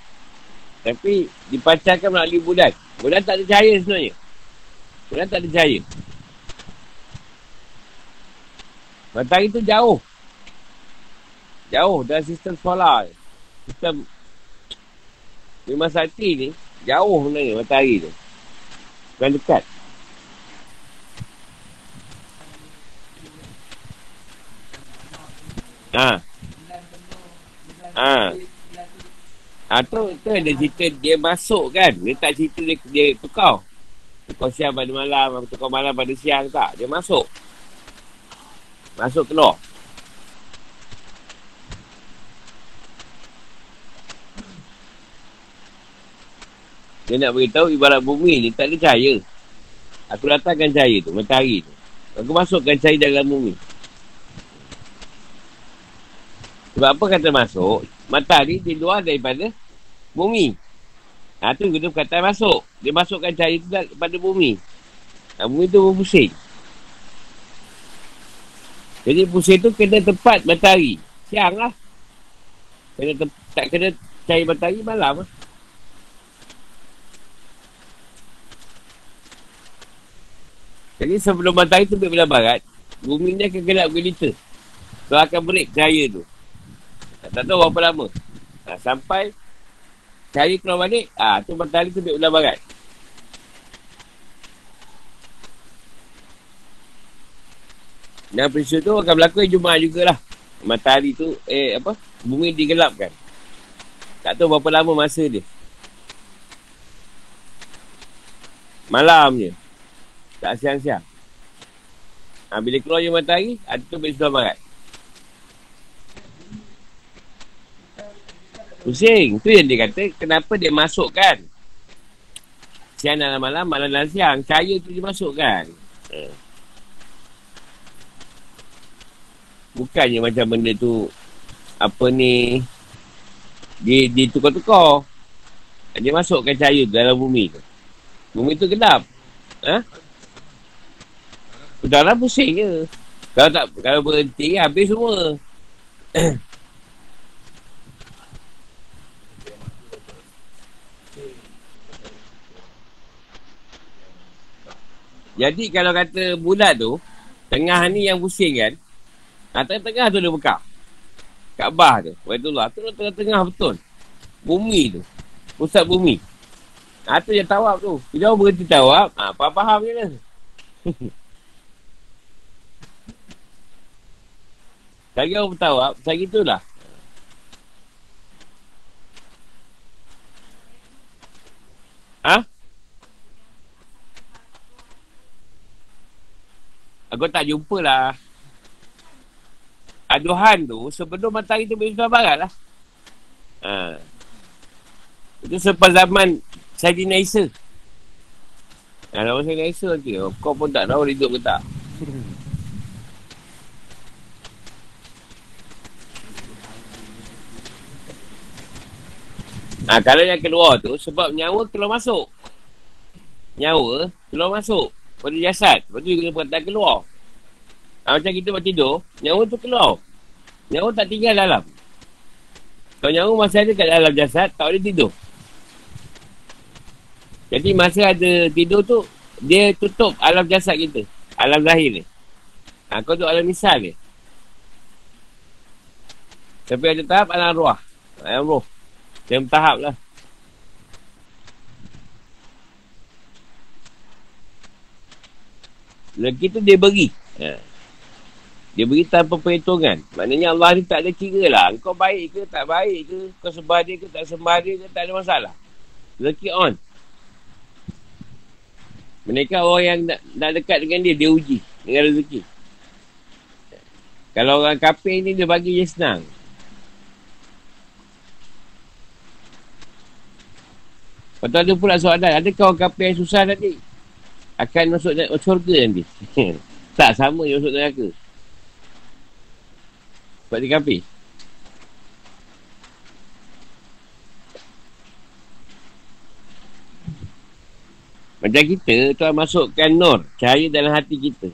Tapi dipancarkan melalui bulan. Bulan tak ada cahaya sebenarnya. Bulan tak ada cahaya. Matahari tu jauh. Jauh dalam sistem solar. Sistem Lima sakti ni jauh sebenarnya matahari tu. Bukan dekat. Ha. Ha. Ha tu, tu ada cerita dia masuk kan. Dia tak cerita dia, dia tukar. Tukar siang pada malam, tukar malam pada siang tak. Dia masuk. Masuk keluar. Dia nak beritahu ibarat bumi ni tak ada cahaya. Aku datangkan cahaya tu, matahari tu. Aku masukkan cahaya dalam bumi. Sebab apa kata masuk? Matahari di luar daripada bumi. Ha, tu kita kata masuk. Dia masukkan cahaya tu pada bumi. Ha, bumi tu berpusing. Jadi pusing tu kena tepat matahari. Siang lah. Kena te- tak kena cahaya matahari malam lah. Jadi sebelum matahari tu belah barat, bumi ni akan gelap gelita. So akan break cahaya tu. Tak tahu berapa lama. Ha, sampai cahaya keluar balik, ah ha, tu matahari tu belah barat. Dan peristiwa tu akan berlaku di Jumaat jugalah. Matahari tu, eh apa, bumi digelapkan. Tak tahu berapa lama masa dia. Malam je. Tak siang-siang. Ha, bila keluar je matahari, ada tu sebelah barat. Pusing. Tu yang dia kata, kenapa dia masukkan. Siang dalam malam, malam dalam siang. Cahaya tu dia masukkan. Ha. Bukannya macam benda tu, apa ni, dia, dia tukar-tukar. Dia masukkan cahaya dalam bumi tu. Bumi tu gelap. Ha? Udahlah pusing je. Kalau tak, kalau berhenti, habis semua. Jadi kalau kata bulat tu, tengah ni yang pusing kan, ha, tengah-tengah tu dia buka. Kaabah tu, Waitullah tu tengah-tengah betul. Bumi tu, pusat bumi. Ha, tu yang tawab tu. Bila orang berhenti tawab, ha, faham-faham je lah. Lagi orang bertawab, saya gitulah. Ha? Aku tak jumpa lah. Aduhan tu sebelum matahari tu bersebelah barat lah. Ha. Itu selepas zaman Sayyidina Isa. Ha, nama Sayyidina Isa nanti. Kau pun tak tahu hidup ke tak. Ha, kalau yang keluar tu sebab nyawa keluar masuk. Nyawa keluar masuk pada jasad. Lepas tu dia kena keluar. Ha, macam kita buat tidur, nyawa tu keluar. Nyawa tak tinggal dalam. Kalau nyawa masih ada kat dalam jasad, tak boleh tidur. Jadi masa ada tidur tu, dia tutup alam jasad kita. Alam lahir ni. Ha, kau tu alam misal ni. Tapi ada tahap alam roh. Alam roh. Dalam tahap lah. Lagi tu dia beri. Ha. Dia beri tanpa perhitungan. Maknanya Allah ni tak ada kira lah. Kau baik ke tak baik ke. Kau sembah dia ke tak sembah dia ke. Tak ada masalah. Lagi on. Mereka orang yang nak, nak dekat dengan dia, dia uji dengan rezeki. Kalau orang kafir ni, dia bagi je senang. Lepas tu ada pula soalan, adakah orang kafir yang susah tadi? Akan masuk syurga nanti. tak sama dia masuk neraka. Sebab dia kafir. Macam kita, Tuhan masukkan nur, cahaya dalam hati kita.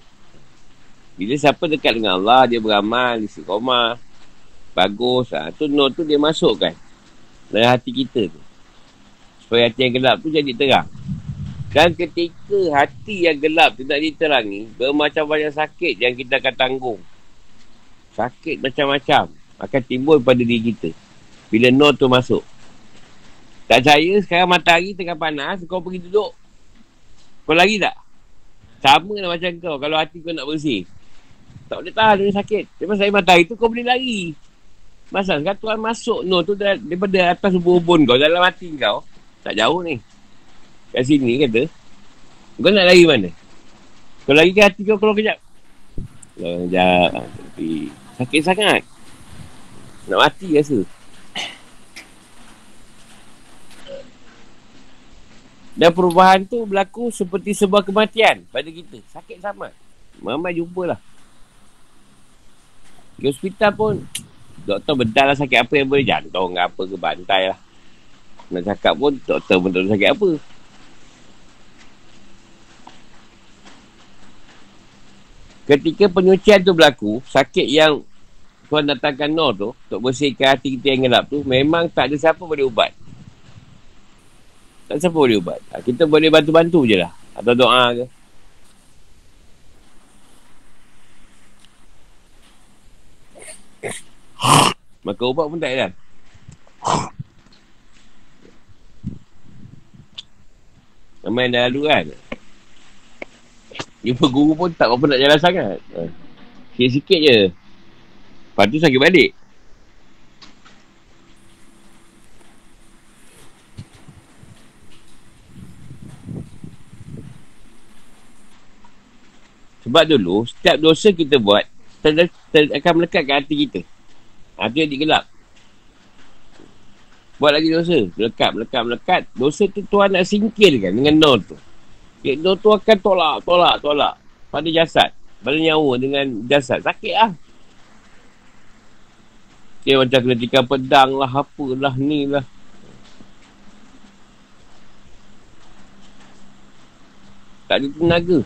Bila siapa dekat dengan Allah, dia beramal, dia koma, bagus. Ha. Tu nur tu dia masukkan dalam hati kita tu. Supaya hati yang gelap tu jadi terang. Dan ketika hati yang gelap tidak diterangi, bermacam banyak sakit yang kita akan tanggung. Sakit macam-macam akan timbul pada diri kita. Bila nur tu masuk. Tak percaya sekarang matahari tengah panas, kau pergi duduk. Kau lari tak? Sama lah macam kau kalau hati kau nak bersih. Tak boleh tahan dengan sakit. Lepas saya matahari tu kau boleh lari. Masa sekarang Tuhan masuk nur tu daripada atas ubun kau dalam hati kau. Tak jauh ni. Kat sini kata Kau nak lari mana Kau lari ke hati kau keluar kejap Keluar kejap Tapi Sakit sangat Nak mati rasa Dan perubahan tu berlaku seperti sebuah kematian pada kita. Sakit sama. Mama jumpa lah. Di hospital pun, doktor bedah lah sakit apa yang boleh. Jantung ke apa ke, bantai lah. Nak cakap pun, doktor pun tak sakit apa. Ketika penyucian tu berlaku, sakit yang Tuhan datangkan Nur tu, untuk bersihkan hati kita yang gelap tu, memang tak ada siapa boleh ubat. Tak ada siapa boleh ubat. Ha, kita boleh bantu-bantu je lah. Atau doa ke. Maka ubat pun tak ada. Yang dah lalu kan. Jumpa guru pun tak apa nak jalan sangat. Sikit-sikit je. Lepas tu sakit balik. Sebab dulu, setiap dosa kita buat, ter, ter, akan melekat ke hati kita. Hati yang gelap. Buat lagi dosa. Melekat, melekat, melekat. Dosa tu Tuhan nak singkirkan dengan nol tu. Hipno tu akan tolak, tolak, tolak. Pada jasad. Pada nyawa dengan jasad. Sakit lah. Dia macam kena tikam pedang lah, apalah ni lah. Tak ada tenaga.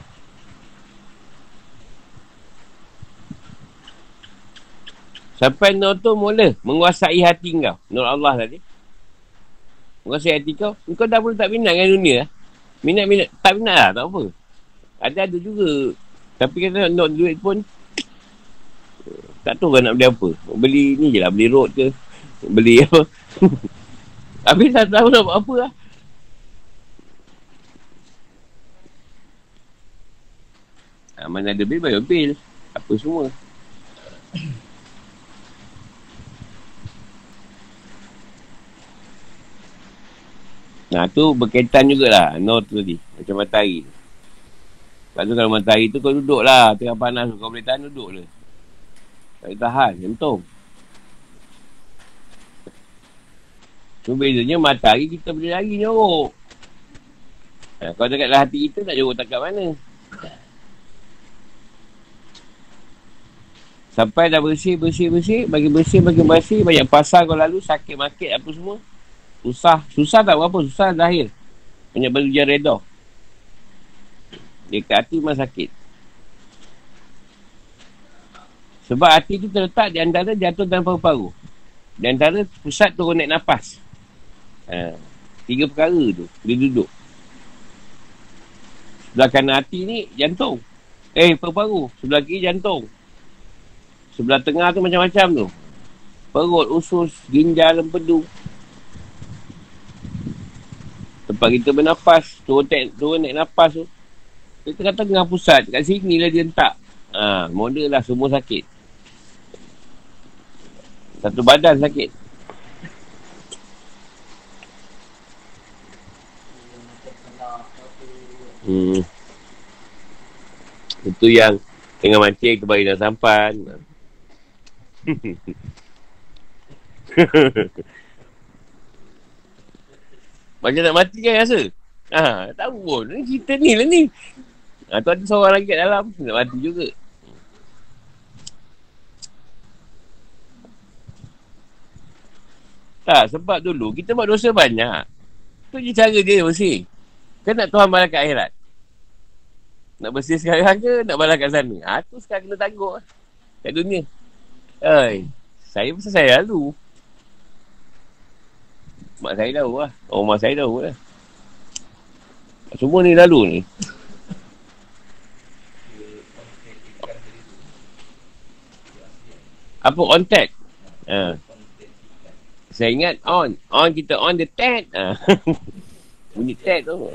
Sampai Nur tu mula menguasai hati kau. Nur Allah tadi. Menguasai hati kau. Kau dah pun tak minat dengan dunia lah. Minat-minat, tak minat lah, tak apa. Ada-ada juga. Tapi kata nak duit pun, tak tahu kan nak beli apa. Beli ni je lah, beli road ke. Beli apa. Habis tak tahu nak buat apa lah. Ha, mana ada bil, bayar bil. Apa semua. Nah tu berkaitan jugalah. No tu tadi. Macam matahari Lepas tu kalau matahari tu kau duduk lah Tengah panas tu kau boleh tahan duduk je Tak boleh tahan Jantung So bezanya matahari kita boleh lari nyorok. Nah, Kalau dekat dalam hati kita nak nyorok tak kat mana? Sampai dah bersih, bersih, bersih Bagi bersih, bagi bersih Banyak pasal kau lalu Sakit, makit apa semua Susah. Susah tak berapa? Susah lahir. Banyak berujian reda. Dekat hati memang sakit. Sebab hati tu terletak di antara jatuh dan paru-paru. Di antara pusat turun naik nafas. Ha. Tiga perkara tu. Dia duduk. Sebelah kanan hati ni jantung. Eh, paru-paru. Sebelah kiri jantung. Sebelah tengah tu macam-macam tu. perut, usus, ginjal, empedu. Tempat kita bernafas, turun, tek, turun naik nafas tu. Kita kata tengah pusat, kat sini lah dia letak. Ha, model lah semua sakit. Satu badan sakit. Hmm. Itu yang tengah mancing tu bagi dalam sampan. Macam nak mati kan rasa? Ha, tahu pun. Ni cerita ni lah ni. Ha, tu ada seorang lagi kat dalam. Nak mati juga. Tak, sebab dulu kita buat dosa banyak. Tu je cara dia bersih. Kan nak Tuhan balas kat akhirat? Nak bersih sekarang ke nak balas kat sana? Ha, tu sekarang kena tangguh. Kat dunia. Oi, saya pasal saya lalu. Mak saya tahu lah. Oh, mak saya tahu lah. Semua ni lalu ni. Apa on tag? Ha. Saya ingat on. On kita on the tag. Ha. Bunyi tag tu.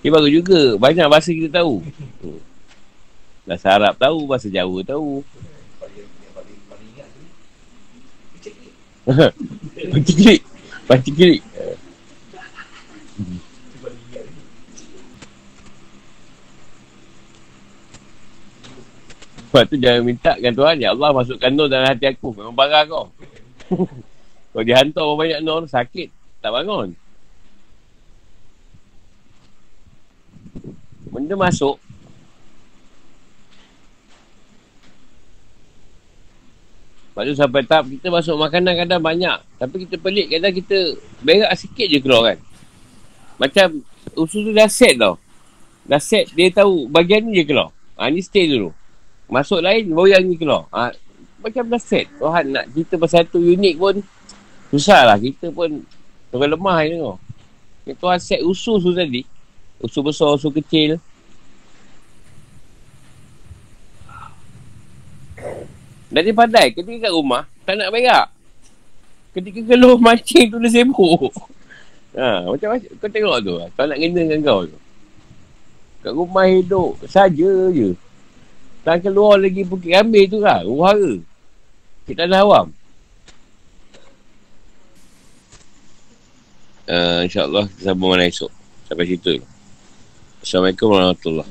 Dia bagus juga. Banyak bahasa kita tahu. Bahasa Arab tahu. Bahasa Jawa tahu. Panci klik. Panci klik. Sebab tu jangan minta kan Tuhan. Ya Allah masukkan nur dalam hati aku. Memang barang kau. Kalau dia hantar orang banyak nur, sakit. Tak bangun. Benda masuk. Lepas tu sampai tahap kita masuk makanan kadang banyak. Tapi kita pelik kadang kita berak sikit je keluar kan. Macam usus tu dah set tau. Dah set dia tahu bagian ni je keluar. Ha, ni stay dulu. Masuk lain baru yang ni keluar. Ha, macam dah set. Tuhan nak kita pasal satu unik pun susah lah. Kita pun orang lemah je tengok. Tuhan set usus tu tadi. Usus besar, usus kecil. Dan dia pandai ketika kat rumah tak nak berak. Ketika keluar mancing tu dia sibuk. Ha, macam macam kau tengok tu. Kau nak kena dengan kau tu. Kat rumah hidup saja je. Tak keluar lagi bukit ambil tu lah. Uhara. Kita dah awam. Uh, InsyaAllah kita sambung mana esok. Sampai situ. Assalamualaikum warahmatullahi